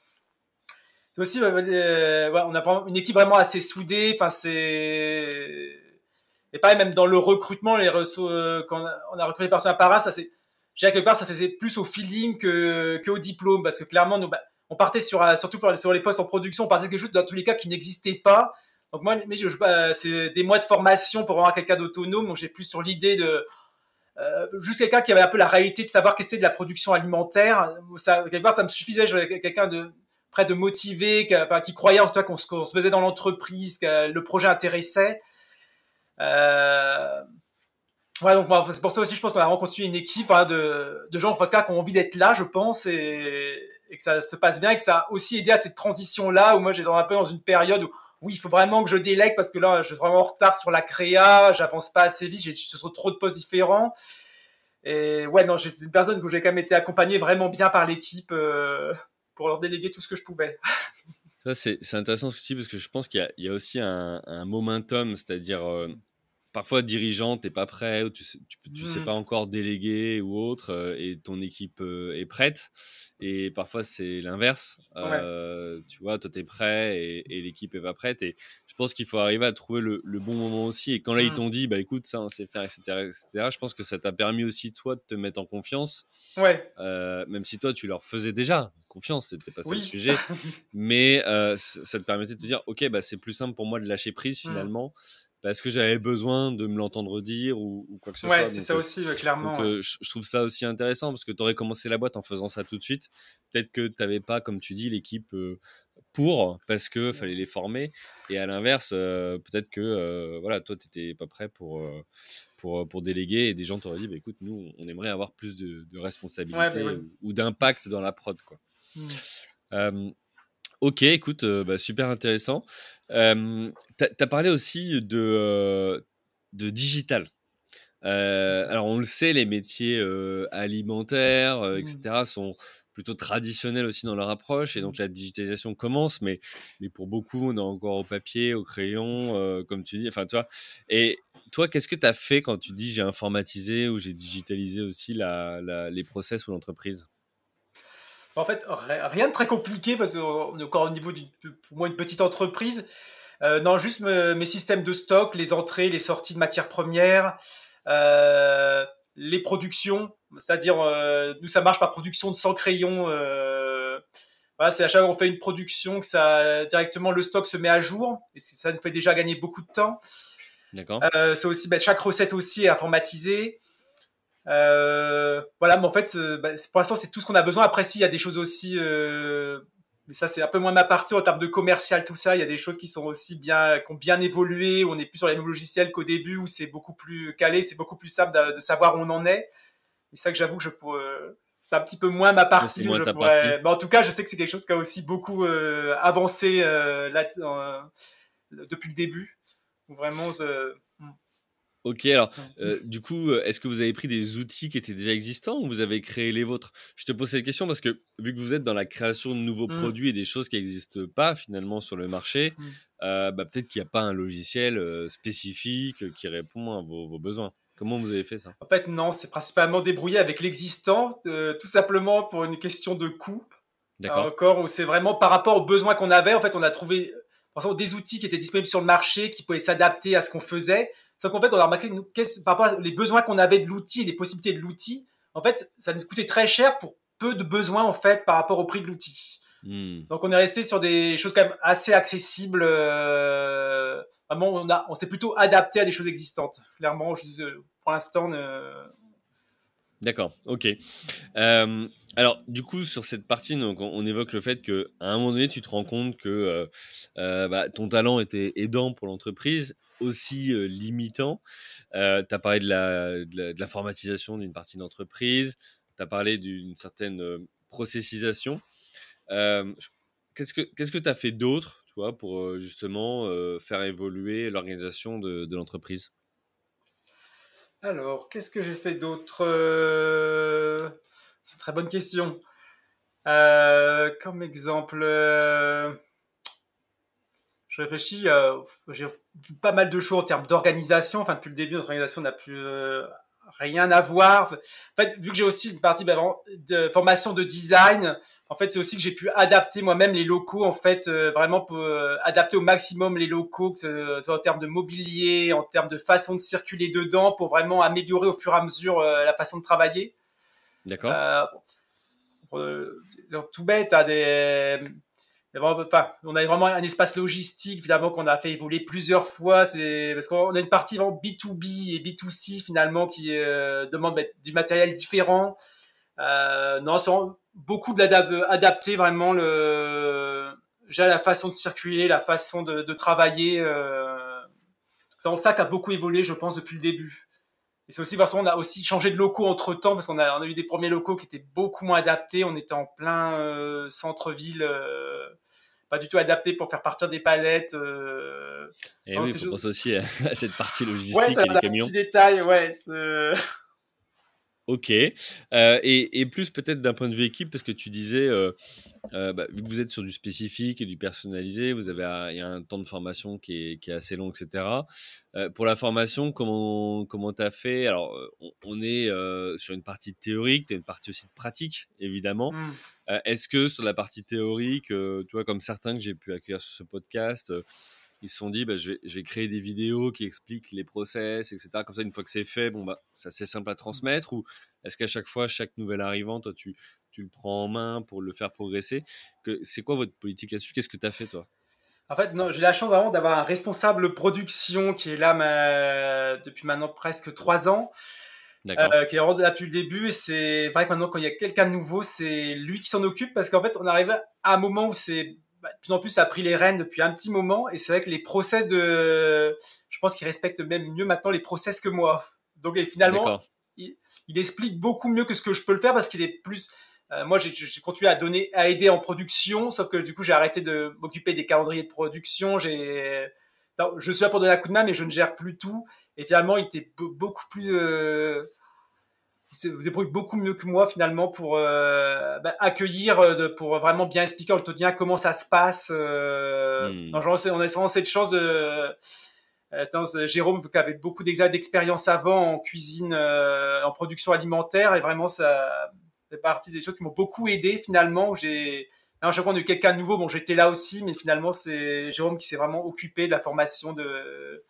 c'est aussi euh, ouais, on a vraiment une équipe vraiment assez soudée, enfin c'est et pareil même dans le recrutement les ressources quand on a recruté personne par un, ça c'est quelque part, ça faisait plus au feeling que, diplôme, parce que clairement, bah, on partait sur, surtout sur les postes en production, on partait quelque chose dans tous les cas qui n'existait pas. Donc moi, bah, c'est des mois de formation pour avoir quelqu'un d'autonome. Donc j'ai plus sur l'idée de euh, juste quelqu'un qui avait un peu la réalité de savoir qu'est-ce que c'est de la production alimentaire. Ça, quelque part, ça me suffisait. J'avais quelqu'un de près de motivé, qui, croyait en tout qu'on se, faisait dans l'entreprise, que le projet intéressait. Euh, Ouais, donc c'est pour ça aussi, je pense qu'on a rencontré une équipe de, de gens en cas qui ont envie d'être là, je pense, et, que ça se passe bien, et que ça a aussi aidé à cette transition-là, où moi j'étais un peu dans une période où, oui, il faut vraiment que je délègue, parce que là, je suis vraiment en retard sur la créa, j'avance pas assez vite, j'ai sont trop de postes différents. Et ouais, non, c'est une personne que j'ai quand même été accompagné vraiment bien par l'équipe euh, pour leur déléguer tout ce que je pouvais. c'est intéressant ce que parce que je pense qu'il y, y, a aussi un, un momentum, c'est-à-dire... Euh, parfois dirigeant, t'es pas prêt, ou tu sais, tu, sais mmh. pas encore déléguer ou autre, euh, et ton équipe euh, est prête. Et parfois c'est l'inverse. Euh, tu vois, toi t'es prêt et, l'équipe est pas prête. Et je pense qu'il faut arriver à trouver le, bon moment aussi. Et quand là ils mmh. t'ont dit, bah écoute, ça on sait faire, etc., etc. Je pense que ça t'a permis aussi toi de te mettre en confiance. Ouais. même si toi tu leur faisais déjà confiance, c'était pas ça le sujet. mais ça te permettait de te dire, ok, bah c'est plus simple pour moi de lâcher prise mmh. finalement parce que j'avais besoin de me l'entendre dire ou, quoi que ce soit. Ouais, c'est ça aussi, clairement. Donc, je, trouve ça aussi intéressant parce que tu aurais commencé la boîte en faisant ça tout de suite. Peut-être que tu n'avais pas, comme tu dis, l'équipe pour parce que fallait les former. Et à l'inverse, peut-être que voilà, toi, tu n'étais pas prêt pour, pour, pour déléguer et des gens t'auraient dit bah, écoute, nous, on aimerait avoir plus de, de responsabilité ou, d'impact dans la prod. Quoi. Mmh. Ok, écoute, bah, super intéressant. tu as, parlé aussi de, de digital. alors, on le sait, les métiers alimentaires, etc., mmh. sont plutôt traditionnels aussi dans leur approche, et donc la digitalisation commence, mais, mais pour beaucoup, on est encore au papier, au crayon, comme tu dis, enfin, toi. Et toi, qu'est-ce que tu as fait quand tu dis j'ai informatisé ou j'ai digitalisé aussi la, les process ou l'entreprise? En fait, rien de très compliqué parce qu'on est encore au niveau d'une, pour moi, une petite entreprise. Euh, non, juste mes systèmes de stock, les entrées, les sorties de matières premières, euh, les productions. C'est-à-dire, euh, nous, ça marche par production de 100 crayons. voilà, c'est à chaque fois qu'on fait une production que ça directement le stock se met à jour et ça nous fait déjà gagner beaucoup de temps. D'accord. c'est aussi ben, chaque recette aussi est informatisée. Voilà, mais en fait, ben, pour l'instant, c'est tout ce qu'on a besoin. Après, s'il y a des choses aussi mais ça c'est un peu moins ma partie en termes de commercial tout ça il y a des choses qui sont aussi bien qui ont bien évolué. Où on est plus sur les mêmes logiciels qu'au début où c'est beaucoup plus calé c'est beaucoup plus simple de, savoir où on en est. Et ça que j'avoue que je pourrais c'est un petit peu moins ma partie, je pourrais... mais en tout cas je sais que c'est quelque chose qui a aussi beaucoup euh, avancé euh, là, depuis le début. Vraiment Ok, alors euh, du coup, euh, est-ce que vous avez pris des outils qui étaient déjà existants ou vous avez créé les vôtres? Je te pose cette question parce que vu que vous êtes dans la création de nouveaux mmh. produits et des choses qui n'existent pas finalement sur le marché, mmh. euh, bah, peut-être qu'il n'y a pas un logiciel spécifique qui répond à vos, besoins. Comment vous avez fait ça? En fait, non, c'est principalement débrouillé avec l'existant, tout simplement pour une question de coût. D'accord. Encore, c'est vraiment par rapport aux besoins qu'on avait. En fait, on a trouvé des outils qui étaient disponibles sur le marché, qui pouvaient s'adapter à ce qu'on faisait. Sauf qu'en fait, on a remarqué par rapport aux besoins qu'on avait de l'outil et les possibilités de l'outil, en fait, ça nous coûtait très cher pour peu de besoins en fait par rapport au prix de l'outil. Hmm. Donc on est resté sur des choses quand même assez accessibles. Euh, vraiment, on, a, on s'est plutôt adapté à des choses existantes. Clairement, pour l'instant. D'accord, ok. Euh, alors, du coup, sur cette partie, donc, on, évoque le fait qu'à un moment donné, tu te rends compte que euh, bah, ton talent était aidant pour l'entreprise aussi limitant. tu as parlé de la, de l'informatisation d'une partie d'entreprise, tu as parlé d'une certaine processisation. qu'est-ce que qu'est-ce que tu as fait d'autre, tu pour justement faire évoluer l'organisation de, de l'entreprise? Alors, qu'est-ce que j'ai fait d'autre C'est une très bonne question. comme exemple, je réfléchis, euh, j'ai pas mal de choses en termes d'organisation. Enfin, depuis le début, notre organisation n'a plus euh, rien à voir. En fait, vu que j'ai aussi une partie bah, de formation de design, en fait, c'est aussi que j'ai pu adapter moi-même les locaux, en fait, euh, vraiment pour adapter au maximum les locaux, que ce soit en termes de mobilier, en termes de façon de circuler dedans, pour vraiment améliorer au fur et à mesure la façon de travailler. D'accord. tout bête, à des enfin, on a vraiment un espace logistique finalement qu'on a fait évoluer plusieurs fois. C'est parce qu'on a une partie vraiment B2B et B2C finalement qui euh, demande du matériel différent. Euh, non, c'est beaucoup d'adapter vraiment le, déjà la façon de circuler, la façon de, travailler. Euh, c'est ça qui a beaucoup évolué, je pense, depuis le début. Et c'est aussi parce qu'on a aussi changé de locaux entre temps, parce qu'on a, on a eu des premiers locaux qui étaient beaucoup moins adaptés. On était en plein euh, centre-ville, pas du tout adapté pour faire partir des palettes. Euh... Et oui, il faut aussi à, cette partie logistique ouais, ça et les camions. Petit détail, ouais. Ok. Euh, et, et, plus peut-être d'un point de vue équipe, parce que tu disais, euh, euh, bah, vu que vous êtes sur du spécifique et du personnalisé, vous avez il y a un temps de formation qui est, qui est assez long, etc. pour la formation, comment comment t'as fait? Alors, on, est sur une partie théorique, tu as une partie aussi de pratique, évidemment. Mmh. Est-ce que sur la partie théorique, tu vois, comme certains que j'ai pu accueillir sur ce podcast, ils se sont dit bah, je, vais, je, vais, créer des vidéos qui expliquent les process, etc. Comme ça, une fois que c'est fait, bon, bah, c'est assez simple à transmettre. Ou est-ce qu'à chaque fois, chaque nouvel arrivant, toi, tu, tu le prends en main pour le faire progresser? C'est quoi votre politique là-dessus? Qu'est-ce que tu as fait, toi? En fait, non, j'ai la chance vraiment d'avoir un responsable production qui est là depuis maintenant presque trois ans, euh, qui est là depuis le début. Et c'est vrai que maintenant, quand il y a quelqu'un de nouveau, c'est lui qui s'en occupe parce qu'en fait, on arrive à un moment où c'est bah, de plus en plus, ça a pris les rênes depuis un petit moment. Et c'est vrai que les process de. Je pense qu'il respecte même mieux maintenant les process que moi. Donc, et finalement, il, explique beaucoup mieux que ce que je peux le faire parce qu'il est plus. Euh, moi, j'ai continué à donner, à aider en production, sauf que du coup, j'ai arrêté de m'occuper des calendriers de production. J'ai, je suis là pour donner un coup de main, mais je ne gère plus tout. Et finalement, il était beaucoup plus. Euh, se débrouille beaucoup mieux que moi finalement pour bah, accueillir, pour vraiment bien expliquer au quotidien comment ça se passe. Hmm. on a vraiment cette chance de Jérôme, qui avait beaucoup d'expérience avant en cuisine, en production alimentaire, et vraiment ça fait partie des choses qui m'ont beaucoup aidé finalement. J'ai à chaque fois, on a eu quelqu'un de nouveau. Bon, j'étais là aussi, mais finalement, c'est Jérôme qui s'est vraiment occupé de la formation de,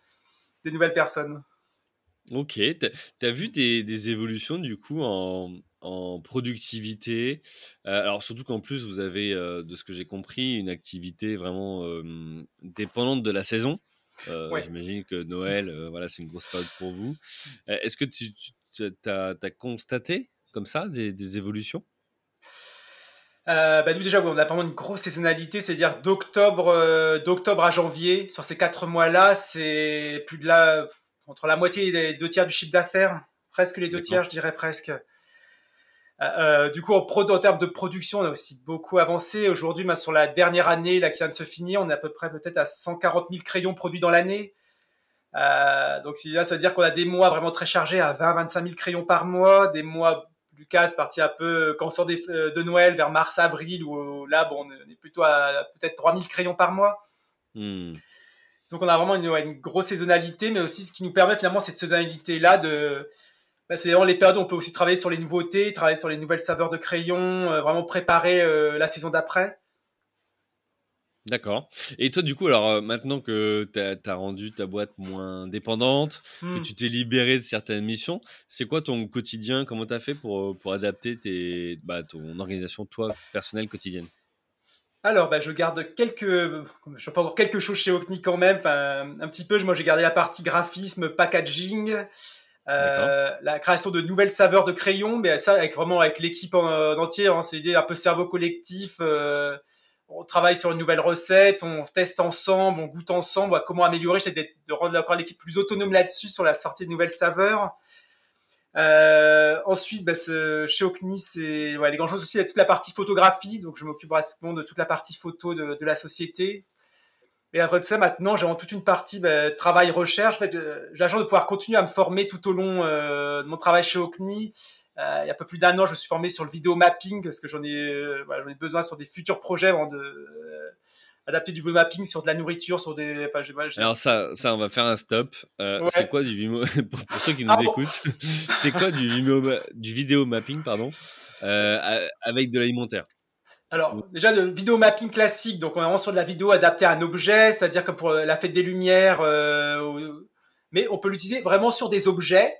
des nouvelles personnes. Ok, tu as vu des, évolutions du coup en, productivité? Euh, Alors surtout qu'en plus vous avez, euh, de ce que j'ai compris, une activité vraiment euh, dépendante de la saison. J'imagine que Noël, voilà, c'est une grosse période pour vous. Est-ce que tu, as, constaté comme ça des, évolutions? Bah nous déjà on a vraiment une grosse saisonnalité, c'est-à-dire d'octobre d'octobre à janvier sur ces quatre mois-là, c'est plus de la entre la moitié et les deux tiers du chiffre d'affaires, presque les deux tiers, je dirais presque. Euh, euh, du coup, en, en, termes de production, on a aussi beaucoup avancé. Aujourd'hui, sur la dernière année là, qui vient de se finir, on est à peu près peut-être à 140 000 crayons produits dans l'année. Euh, donc là, ça veut dire qu'on a des mois vraiment très chargés à 20-25 000 crayons par mois, des mois Lucas parti un peu quand on sort de Noël vers mars-avril où là, bon, on est plutôt à peut-être 3 000 crayons par mois. Hmm. Donc on a vraiment une, grosse saisonnalité, mais aussi ce qui nous permet finalement cette saisonnalité-là de... Bah, c'est vraiment les périodes où on peut aussi travailler sur les nouveautés, travailler sur les nouvelles saveurs de crayon, euh, vraiment préparer euh, la saison d'après. D'accord. Et toi, du coup, alors euh, maintenant que tu as, rendu ta boîte moins dépendante, que hmm. tu t'es libéré de certaines missions, c'est quoi ton quotidien? Comment tu as fait pour, pour adapter tes, bah, ton organisation, toi, personnelle, quotidienne? Alors, bah, je garde quelques, je fais encore quelque chose chez Ocni quand même, enfin, un petit peu. Moi, j'ai gardé la partie graphisme, packaging, euh, la création de nouvelles saveurs de crayons, mais ça, avec vraiment avec l'équipe en, entier, hein, c'est l'idée un peu cerveau collectif. Euh, on travaille sur une nouvelle recette, on teste ensemble, on goûte ensemble, comment améliorer, c'est de rendre encore l'équipe plus autonome là-dessus sur la sortie de nouvelles saveurs. Euh, ensuite, bah, chez Ocni, c'est les grandes choses aussi, il y a toute la partie photographie, donc je m'occupe pratiquement de toute la partie photo de, la société. Et après de ça, maintenant, j'ai toute une partie bah, travail recherche. En euh, j'ai la de pouvoir continuer à me former tout au long euh, de mon travail chez Ocni. Il y a un peu plus d'un an, je me suis formé sur le vidéo mapping parce que j'en ai, j'en ai besoin sur des futurs projets avant de adapter du mapping sur de la nourriture, sur des. Enfin, Alors ça, ça, on va faire un stop. Euh, c'est quoi du vidéo pour, ceux qui nous écoutent C'est quoi du vidéo, du vidéo mapping, pardon, euh, avec de l'alimentaire? Alors, déjà, le vidéo mapping classique, donc on est vraiment sur de la vidéo adaptée à un objet, c'est-à-dire comme pour la fête des Lumières, euh, mais on peut l'utiliser vraiment sur des objets,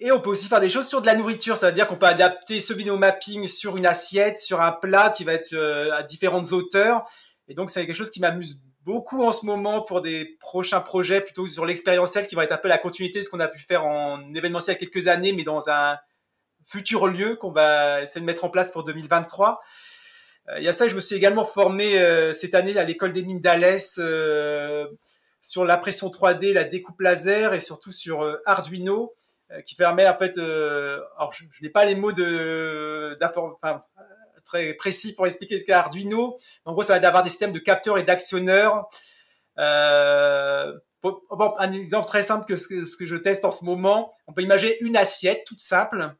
et on peut aussi faire des choses sur de la nourriture, c'est-à-dire qu'on peut adapter ce vidéo mapping sur une assiette, sur un plat qui va être à différentes hauteurs, et donc, c'est quelque chose qui m'amuse beaucoup en ce moment pour des prochains projets, plutôt sur l'expérientiel, qui va être un peu la continuité de ce qu'on a pu faire en événementiel il y a quelques années, mais dans un futur lieu qu'on va essayer de mettre en place pour 2023. Euh, il y a ça, je me suis également formé euh, cette année à l'école des mines d'Alès euh, sur l'impression 3D, la découpe laser et surtout sur Arduino, qui permet en fait, alors je, n'ai pas les mots de, enfin, très précis pour expliquer ce qu'est Arduino. En gros, ça va d'avoir des systèmes de capteurs et d'actionneurs. Euh, un exemple très simple que ce, que je teste en ce moment, on peut imaginer une assiette toute simple,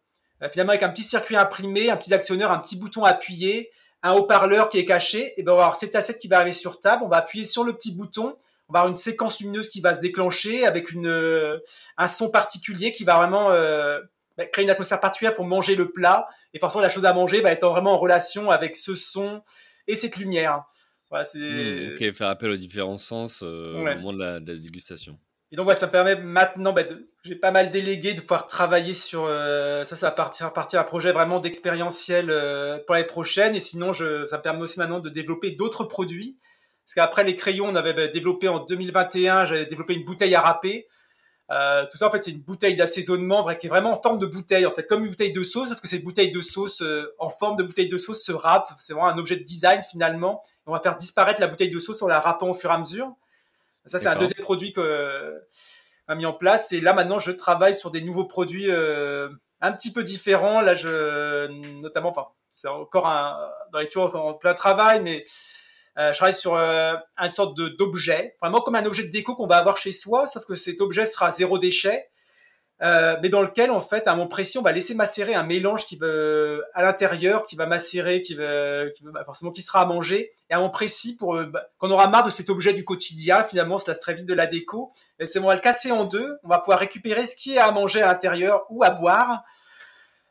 euh, finalement avec un petit circuit imprimé, un petit actionneur, un petit bouton appuyé, un haut-parleur qui est caché. Et ben on va avoir cette assiette qui va arriver sur table, on va appuyer sur le petit bouton, on va avoir une séquence lumineuse qui va se déclencher avec euh, un son particulier qui va vraiment créer une atmosphère particulière pour manger le plat. Et forcément, la chose à manger va être vraiment en relation avec ce son et cette lumière. Voilà, c'est... Hmm, ok, faire appel aux différents sens euh, au moment de la, dégustation. Et donc, ça me permet maintenant, bah, de, j'ai pas mal délégué de pouvoir travailler sur euh, ça, ça va partir, partir un projet vraiment d'expérientiel euh, pour l'année prochaine. Et sinon, je, ça me permet aussi maintenant de développer d'autres produits. Parce qu'après les crayons, on avait bah, développé en 2021, j'avais développé une bouteille à râper. Euh, tout ça, en fait, c'est une bouteille d'assaisonnement qui est vraiment en forme de bouteille, en fait, comme une bouteille de sauce, sauf que cette bouteille de sauce euh, en forme de bouteille de sauce se râpe. C'est vraiment un objet de design finalement. on va faire disparaître la bouteille de sauce en la râpant au fur et à mesure. Ça, c'est un deuxième produit qu'on euh, a mis en place. Et là, maintenant, je travaille sur des nouveaux produits un petit peu différents. Là, je, notamment, enfin, c'est encore un, dans les tours, en plein travail, mais euh, je travaille sur euh, une sorte d'objet, vraiment comme un objet de déco qu'on va avoir chez soi, sauf que cet objet sera zéro déchet. euh, mais dans lequel en fait à un moment précis on va laisser macérer un mélange qui va à l'intérieur qui va macérer qui va, bah, forcément qui sera à manger. Et à un moment précis pour euh, bah, quand on aura marre de cet objet du quotidien finalement se très vite de la déco. Et c'est on va le casser en deux. On va pouvoir récupérer ce qui est à manger à l'intérieur ou à boire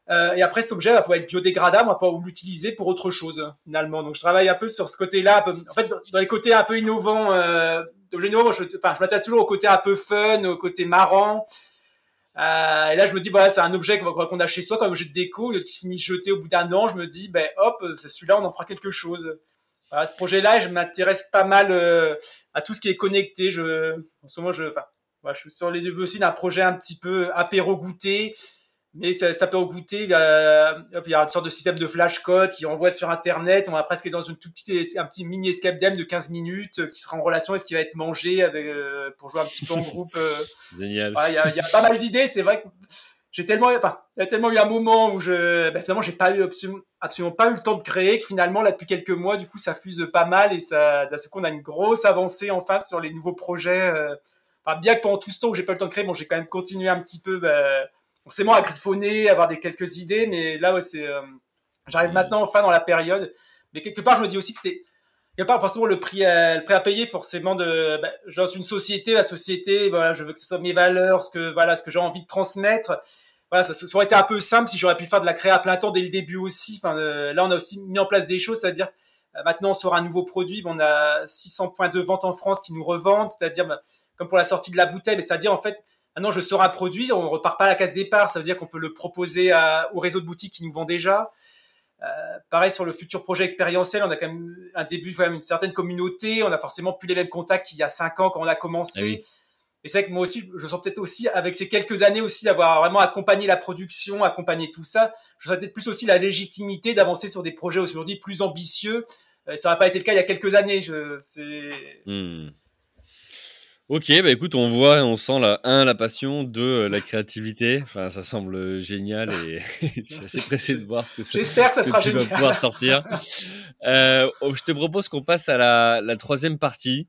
euh, et après cet objet va pouvoir être biodégradable on va pouvoir l'utiliser pour autre chose finalement donc je travaille un peu sur ce côté là en fait dans les côtés un peu innovants euh, je, enfin, je m'attache toujours au côté un peu fun au côté marrant euh, et là, je me dis, voilà, c'est un objet qu'on a chez soi, comme objet de déco, qui finit jeté au bout d'un an. Je me dis, ben hop, c'est celui-là, on en fera quelque chose. Voilà, ce projet-là, je m'intéresse pas mal euh, à tout ce qui est connecté. Je, en ce moment, je, suis sur les débuts aussi d'un projet un petit peu apéro goûté mais ça, ça peut goûter. Il y, a, il y a une sorte de système de flash code qui envoie sur Internet. On va presque dans une toute petite, un petit mini escape game de 15 minutes euh, qui sera en relation avec ce qui va être mangé avec, euh, pour jouer un petit peu en groupe. Euh. Génial. il, y a, il, y a, pas mal d'idées. C'est vrai que j'ai tellement, enfin, il y a tellement eu un moment où je, ben, finalement, j'ai pas eu absolument, absolument, pas eu le temps de créer que finalement, là, depuis quelques mois, du coup, ça fuse pas mal et ça, d'un coup, on a une grosse avancée en face sur les nouveaux projets. Bien que pendant tout ce temps où j'ai pas eu le temps de créer, bon, j'ai quand même continué un petit peu, ben, forcément à griffonner, avoir des quelques idées, mais là, ouais, c'est, euh, j'arrive maintenant enfin dans la période. Mais quelque part, je me dis aussi que c'était, quelque part, forcément, le prix, à, le prix à payer, forcément, de, bah, je lance une société, la société, voilà, je veux que ce soit mes valeurs, ce que, voilà, ce que j'ai envie de transmettre. Voilà, ça, ça, aurait été un peu simple si j'aurais pu faire de la créa à plein temps dès le début aussi. Enfin, euh, là, on a aussi mis en place des choses, c'est-à-dire, euh, maintenant, on sort un nouveau produit, on a 600 points de vente en France qui nous revendent, c'est-à-dire, bah, comme pour la sortie de la bouteille, mais c'est-à-dire, en fait, ah non, je sors un produit, on repart pas à la case départ, ça veut dire qu'on peut le proposer au réseau de boutiques qui nous vend déjà. Euh, pareil sur le futur projet expérientiel, on a quand même un début, quand même une certaine communauté, on a forcément plus les mêmes contacts qu'il y a cinq ans quand on a commencé. Ah Et c'est vrai que moi aussi, je sens peut-être aussi, avec ces quelques années aussi, d'avoir vraiment accompagné la production, accompagné tout ça, je sens peut-être plus aussi la légitimité d'avancer sur des projets aujourd'hui plus ambitieux. Euh, ça n'aurait pas été le cas il y a quelques années. Je, c'est... Hmm. Ok, bah écoute, on voit, on sent la un la passion, deux euh, la créativité. Enfin, ça semble génial et je suis assez pressé de voir ce que ça. J'espère que ça sera tu génial. vas pouvoir sortir. euh, oh, je te propose qu'on passe à la, la troisième partie.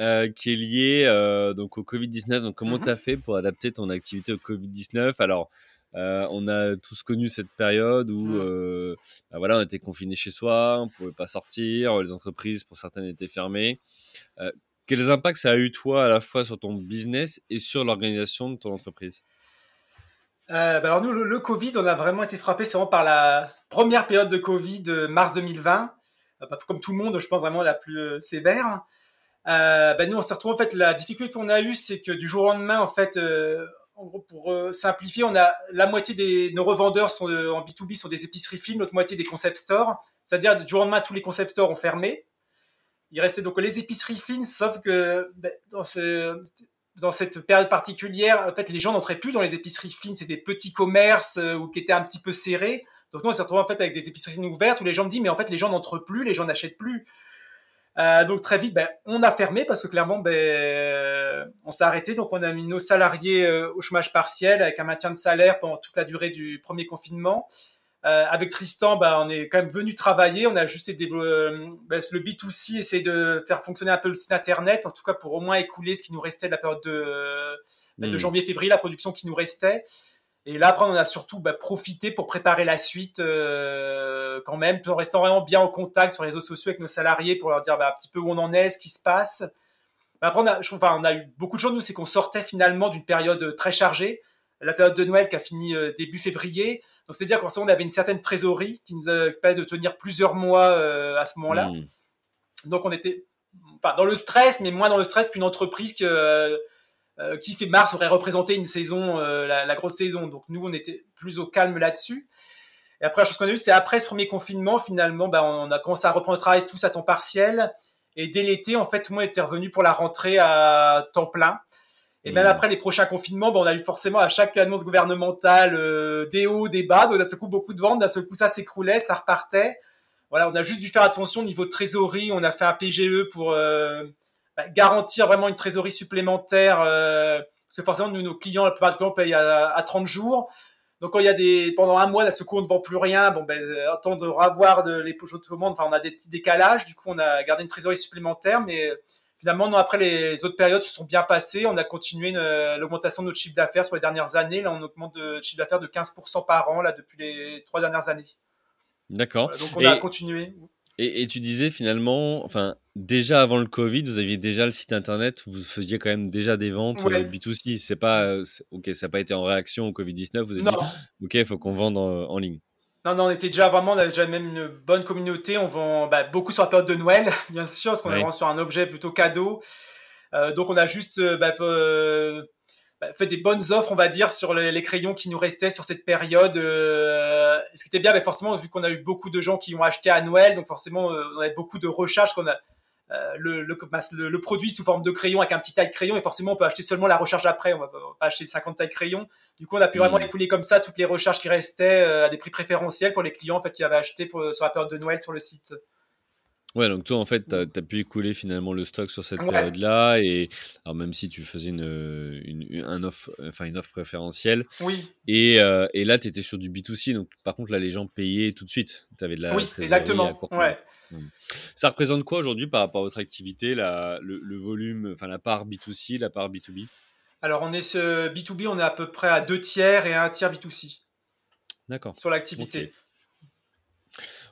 Euh, qui est liée euh, donc au Covid 19. Donc comment mm-hmm. tu as fait pour adapter ton activité au Covid 19 Alors euh, on a tous connu cette période où mm. euh, bah voilà, on était confinés chez soi, on pouvait pas sortir, les entreprises pour certaines étaient fermées. Euh, quels impacts ça a eu toi à la fois sur ton business et sur l'organisation de ton entreprise? Euh, bah alors nous, le, Covid, on a vraiment été frappé c'est vraiment par la première période de Covid, de mars 2020, euh, comme tout le monde, je pense vraiment la plus euh, sévère. Euh, bah, nous, on s'est retrouvé en fait la difficulté qu'on a eue, c'est que du jour au lendemain, en fait, en gros, pour simplifier, on a la moitié des nos revendeurs sont en B2B sont des épiceries fines, l'autre moitié des concept stores. C'est-à-dire du jour au lendemain, tous les concept stores ont fermé. Il restait donc les épiceries fines, sauf que ben, dans, ce, dans cette période particulière, en fait, les gens n'entraient plus dans les épiceries fines. C'était des petits commerces euh, qui étaient un petit peu serrés. Donc nous, on s'est retrouvé en fait avec des épiceries fines ouvertes où les gens me disent, mais en fait, les gens n'entrent plus, les gens n'achètent plus. Euh, donc très vite, ben, on a fermé parce que clairement, ben, on s'est arrêté. Donc on a mis nos salariés euh, au chômage partiel avec un maintien de salaire pendant toute la durée du premier confinement. Euh, avec Tristan, bah, on est quand même venu travailler. On a juste euh, bah, le B2C, essayer de faire fonctionner un peu le site internet, en tout cas pour au moins écouler ce qui nous restait de la période de, bah, de hmm. janvier-février, la production qui nous restait. Et là, après, on a surtout bah, profité pour préparer la suite euh, quand même, en restant vraiment bien en contact sur les réseaux sociaux avec nos salariés pour leur dire un petit peu où on en est, ce qui se passe. Après, on a, je, enfin, on a eu beaucoup de choses, nous, c'est qu'on sortait finalement d'une période très chargée. La période de Noël qui a fini début février. Donc, c'est-à-dire qu'en on avait une certaine trésorerie qui nous a permis de tenir plusieurs mois euh, à ce moment-là. Hmm. Donc, on était enfin, dans le stress, mais moins dans le stress qu'une entreprise que, euh, euh, qui fait mars aurait représenté une saison, la, grosse saison. Donc, nous, on était plus au calme là-dessus. Et après, la chose qu'on a eue, c'est après ce premier confinement, finalement, bah, on a commencé à reprendre le travail tous à temps partiel. Et dès l'été, en fait, tout le monde était revenu pour la rentrée à temps plein. Et même mmh. après les prochains confinements, bon, on a eu forcément à chaque annonce gouvernementale euh, des hauts, des bas. Donc d'un seul coup, beaucoup de ventes. D'un seul coup, ça s'écroulait, ça repartait. Voilà, on a juste dû faire attention au niveau de trésorerie. On a fait un PGE pour euh, bah, garantir vraiment une trésorerie supplémentaire. Euh, parce que forcément, nous, nos clients, la plupart du temps, payent à, à 30 jours. Donc quand il y a des pendant un mois, d'un seul coup, on ne vend plus rien. Bon, ben, temps de revoir de, les de monde. Enfin, on a des petits décalages. Du coup, on a gardé une trésorerie supplémentaire, mais finalement, non, après les autres périodes se sont bien passées. On a continué l'augmentation de notre chiffre d'affaires sur les dernières années. Là, on augmente de chiffre d'affaires de 15% par an là, depuis les trois dernières années. D'accord. donc on a continué. Et, tu disais finalement, enfin, déjà avant le Covid, vous aviez déjà le site internet, vous faisiez quand même déjà des ventes euh, B2C. C'est pas, euh, ok, ça n'a pas été en réaction au Covid-19. Vous avez dit, ok, il faut qu'on vende en, ligne. Non, non, on était déjà vraiment, on avait déjà même une bonne communauté. On vend bah, beaucoup sur la période de Noël, bien sûr, parce qu'on est vraiment sur un objet plutôt cadeau. Euh, donc on a juste bah, bah, fait des bonnes offres, on va dire, sur les, crayons qui nous restaient sur cette période. Euh, ce qui était bien, mais forcément, vu qu'on a eu beaucoup de gens qui ont acheté à Noël, donc forcément, euh, on avait beaucoup de recharges qu'on a. Euh, le, le, produit sous forme de crayon avec un petit taille crayon et forcément on peut acheter seulement la recharge après. On va, pas acheter 50 tailles crayon. Du coup on a pu vraiment mmh. écouler comme ça toutes les recharges qui restaient à des prix préférentiels pour les clients en fait qui avaient acheté pour, sur la période de Noël sur le site Ouais, donc toi, en fait, tu as, mmh. pu écouler finalement le stock sur cette période-là. Et alors, même si tu faisais une, une, un offre, enfin, une offre préférentielle. Oui. Et, euh, et là, tu étais sur du B2C. Donc, par contre, là, les gens payaient tout de suite. Tu avais de la. Oui, exactement. Ouais. Ça représente quoi aujourd'hui par rapport à votre activité, la, le, volume, enfin, la part B2C, la part B2B Alors, on est ce B2B, on est à peu près à deux tiers et un tiers B2C. D'accord. Sur l'activité.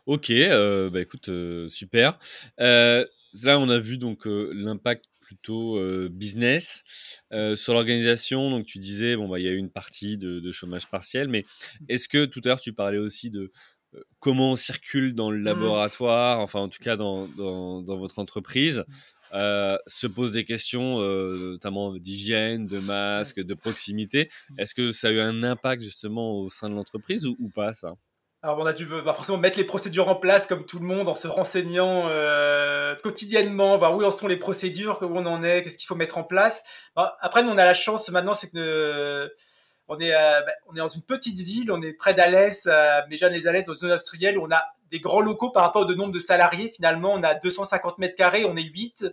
Ok, euh, bah écoute, euh, super. Euh, là, on a vu donc l'impact plutôt business sur l'organisation. Donc, tu disais, bon, bah, il y a eu une partie de, chômage partiel, mais est-ce que tout à l'heure, tu parlais aussi de comment on circule dans le mmh. laboratoire, enfin, en tout cas, dans, dans, votre entreprise se posent des questions, notamment d'hygiène, de masque, de proximité. Mmh. Est-ce que ça a eu un impact justement au sein de l'entreprise ou pas, ça? Alors on a dû bah, forcément mettre les procédures en place comme tout le monde en se renseignant euh, quotidiennement, voir où en sont les procédures, où on en est, qu'est-ce qu'il faut mettre en place. après nous on a la chance maintenant c'est que on est bah, on est dans une petite ville, on est près d'Alès, à Méjeanne-les-Alès dans une zone industrielle où on a des grands locaux par rapport au nombre de salariés. Finalement on a 250 mètres carrés, on est 8.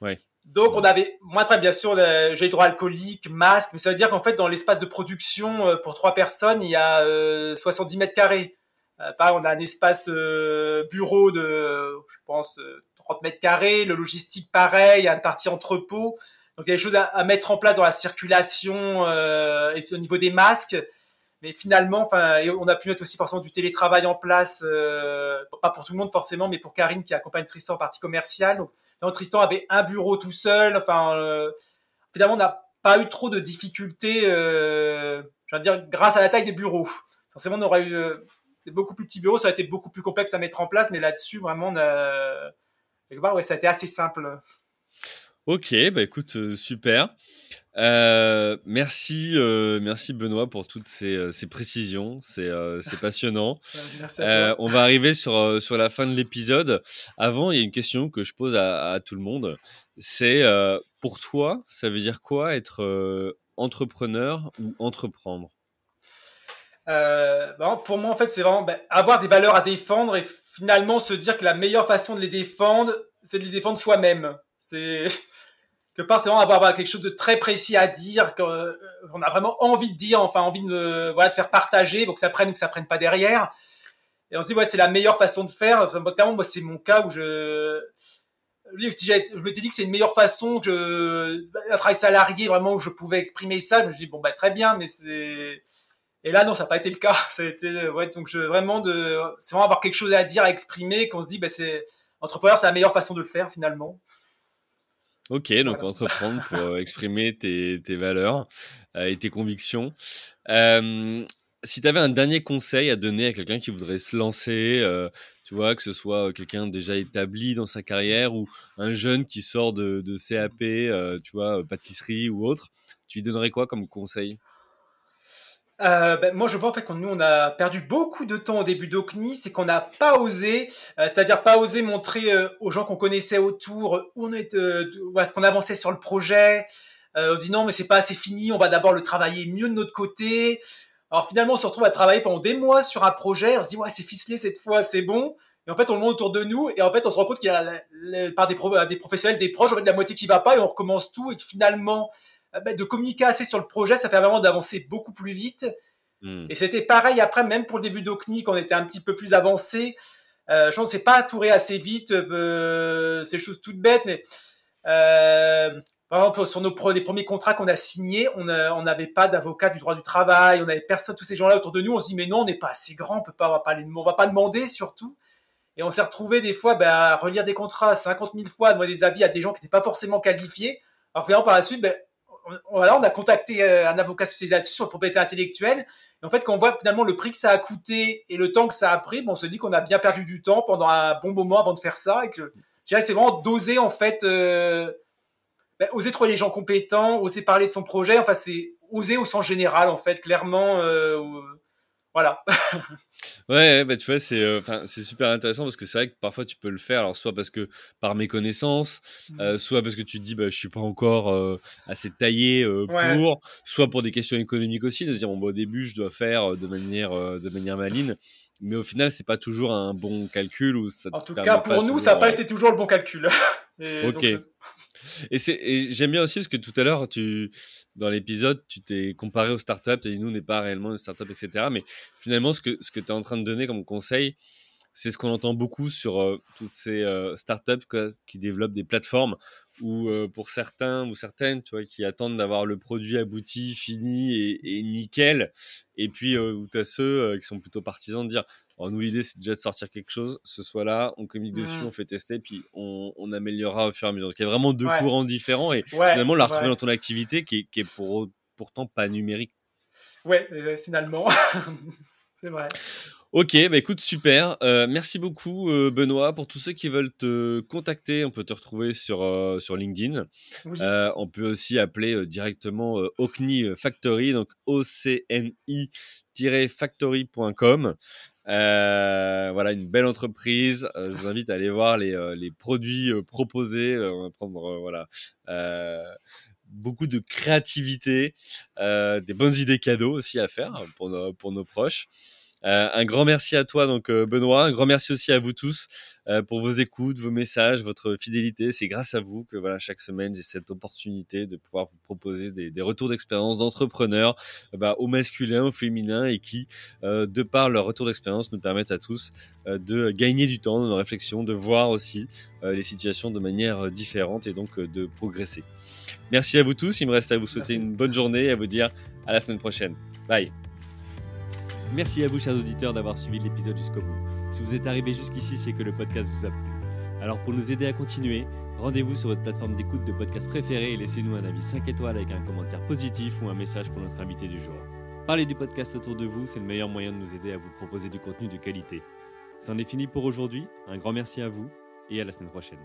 Ouais. Donc, on avait, moins après, bien sûr, gel hydroalcoolique, masque, mais ça veut dire qu'en fait, dans l'espace de production, euh, pour trois personnes, il y a 70 euh, mètres carrés. Euh, pareil, on a un espace bureau de, je pense, 30 mètres carrés, le logistique pareil, il y a une partie entrepôt. Donc, il y a des choses à, mettre en place dans la circulation et au niveau des masques. Mais finalement, on a pu mettre aussi forcément du télétravail en place, pas pour tout le monde forcément, mais pour Karine qui accompagne Tristan en partie commerciale. Tristan avait un bureau tout seul. Enfin, euh, finalement, on n'a pas eu trop de difficultés, euh, grâce à la taille des bureaux. Forcément, on aurait eu euh, beaucoup plus petits bureaux, ça a été beaucoup plus complexe à mettre en place, mais là-dessus, vraiment, on a... ça a été assez simple. Ok, bah écoute, super. Euh, merci, euh, merci Benoît pour toutes ces, euh, précisions. C'est passionnant. on va arriver sur, sur la fin de l'épisode. Avant, il y a une question que je pose à, tout le monde. C'est pour toi, ça veut dire quoi être entrepreneur ou entreprendre? Ben, Pour moi, en fait, c'est vraiment ben, avoir des valeurs à défendre et finalement se dire que la meilleure façon de les défendre, c'est de les défendre soi-même. C'est que part c'est vraiment avoir quelque chose de très précis à dire qu'on euh, a vraiment envie de dire enfin envie de voilà de faire partager donc que ça prenne ou que ça prenne pas derrière. Et on se dit ouais c'est la meilleure façon de faire. Enfin, moi c'est mon cas où je je me dit que c'est une meilleure façon que un travail salarié vraiment où je pouvais exprimer ça. Je me dis bon bah très bien mais c'est et là non ça n'a pas été le cas. Ça a été ouais donc vraiment de c'est vraiment avoir quelque chose à dire à exprimer qu'on se dit bah c'est entrepreneur c'est la meilleure façon de le faire finalement Ok, donc entreprendre pour exprimer tes, valeurs euh, et tes convictions. si tu avais un dernier conseil à donner à quelqu'un qui voudrait se lancer, euh, tu vois, que ce soit quelqu'un déjà établi dans sa carrière ou un jeune qui sort de, de CAP, tu vois, pâtisserie ou autre, tu lui donnerais quoi comme conseil? Euh, ben, moi, je vois en fait que nous, on a perdu beaucoup de temps au début d'Ocni, c'est qu'on n'a pas osé, euh, c'est-à-dire pas osé montrer euh, aux gens qu'on connaissait autour où on est, est-ce qu'on avançait sur le projet. on se dit non, mais c'est pas assez fini, on va d'abord le travailler mieux de notre côté. Alors finalement, on se retrouve à travailler pendant des mois sur un projet. On se dit ouais, c'est ficelé cette fois, c'est bon. Et en fait, on le monte autour de nous, et en fait, on se rend compte qu'il y a par des, professionnels, des proches, la moitié qui va pas, et on recommence tout, et finalement, de communiquer assez sur le projet, ça fait vraiment d'avancer beaucoup plus vite. Hmm. Et c'était pareil après, même pour le début d'Ocni, quand on était un petit peu plus avancé. Euh, je pense que c'est pas touré assez vite, euh, ces choses toutes bêtes, mais Euh, par exemple, sur nos les premiers contrats qu'on a signés, on n'avait pas d'avocat du droit du travail, on n'avait personne, tous ces gens-là autour de nous. On se dit, mais non, on n'est pas assez grand, on peut pas, on va pas, les, on va pas demander surtout. Et on s'est retrouvé des fois ben, à relire des contrats 50 000 fois, à demander des avis à des gens qui n'étaient pas forcément qualifiés. Alors finalement, par la suite, ben, on, a contacté euh, un avocat spécialisé là-dessus sur la propriété intellectuelle. Et en fait, quand on voit finalement le prix que ça a coûté et le temps que ça a pris, bon, on se dit qu'on a bien perdu du temps pendant un bon moment avant de faire ça. Et que, c'est vraiment d'oser en fait, euh, ben, oser trouver les gens compétents, oser parler de son projet. Enfin, c'est oser au sens général en fait, clairement. Euh, voilà. ouais, bah, tu vois, c'est euh, c'est super intéressant parce que c'est vrai que parfois tu peux le faire, alors soit parce que par méconnaissance, mmh. euh, soit parce que tu te dis bah, je suis pas encore euh, assez taillé pour, soit pour des questions économiques aussi, de se dire bon, bah, au début je dois faire de manière, de manière maline. Mais au final, c'est pas toujours un bon calcul. Ou ça en tout cas, pour nous, ça n'a pas été toujours le bon calcul. ok. Et, j'aime bien aussi parce que tout à l'heure, tu, dans l'épisode, tu t'es comparé aux startups, tu as dit nous, on n'est pas réellement une startup, etc. Mais finalement, ce que, ce que tu es en train de donner comme conseil, c'est ce qu'on entend beaucoup sur euh, toutes ces euh, startups qui développent des plateformes ou euh, pour certains ou certaines, tu vois, qui attendent d'avoir le produit abouti, fini et, nickel. Et puis, ou tu as ceux qui sont plutôt partisans de dire alors nous, l'idée, c'est déjà de sortir quelque chose, ce soit là, on communique dessus, mmh. on fait tester, puis on, on, améliorera au fur et à mesure. Donc il y a vraiment deux courants différents et finalement, la retrouver dans ton activité qui est, qui est pour, pourtant pas numérique. Ouais, euh, finalement, c'est vrai. Ok, bah écoute, super. Euh, merci beaucoup, euh, Benoît. Pour tous ceux qui veulent te contacter, on peut te retrouver sur, euh, sur LinkedIn. on peut aussi appeler directement Ocni Factory, donc O-C-N-I-factory.com. voilà, une belle entreprise. je vous invite à aller voir les, les produits proposés. on va prendre, voilà beaucoup de créativité, des bonnes idées cadeaux aussi à faire pour pour nos proches. Euh, un grand merci à toi, donc euh, Benoît. Un grand merci aussi à vous tous euh, pour vos écoutes, vos messages, votre fidélité. C'est grâce à vous que voilà chaque semaine j'ai cette opportunité de pouvoir vous proposer des, retours d'expérience d'entrepreneurs, bah, au masculin, au féminin, et qui, de par leur retour d'expérience, nous permettent à tous de gagner du temps dans nos réflexions, de voir aussi les situations de manière différente et donc de progresser. Merci à vous tous. Il me reste à vous souhaiter une bonne journée et à vous dire à la semaine prochaine. Bye. Merci à vous, chers auditeurs, d'avoir suivi l'épisode jusqu'au bout. Si vous êtes arrivé jusqu'ici, c'est que le podcast vous a plu. Alors pour nous aider à continuer, rendez-vous sur votre plateforme d'écoute de podcast préférée et laissez-nous un avis 5 étoiles avec un commentaire positif ou un message pour notre invité du jour. Parlez du podcast autour de vous, c'est le meilleur moyen de nous aider à vous proposer du contenu de qualité. C'en est fini pour aujourd'hui, un grand merci à vous et à la semaine prochaine.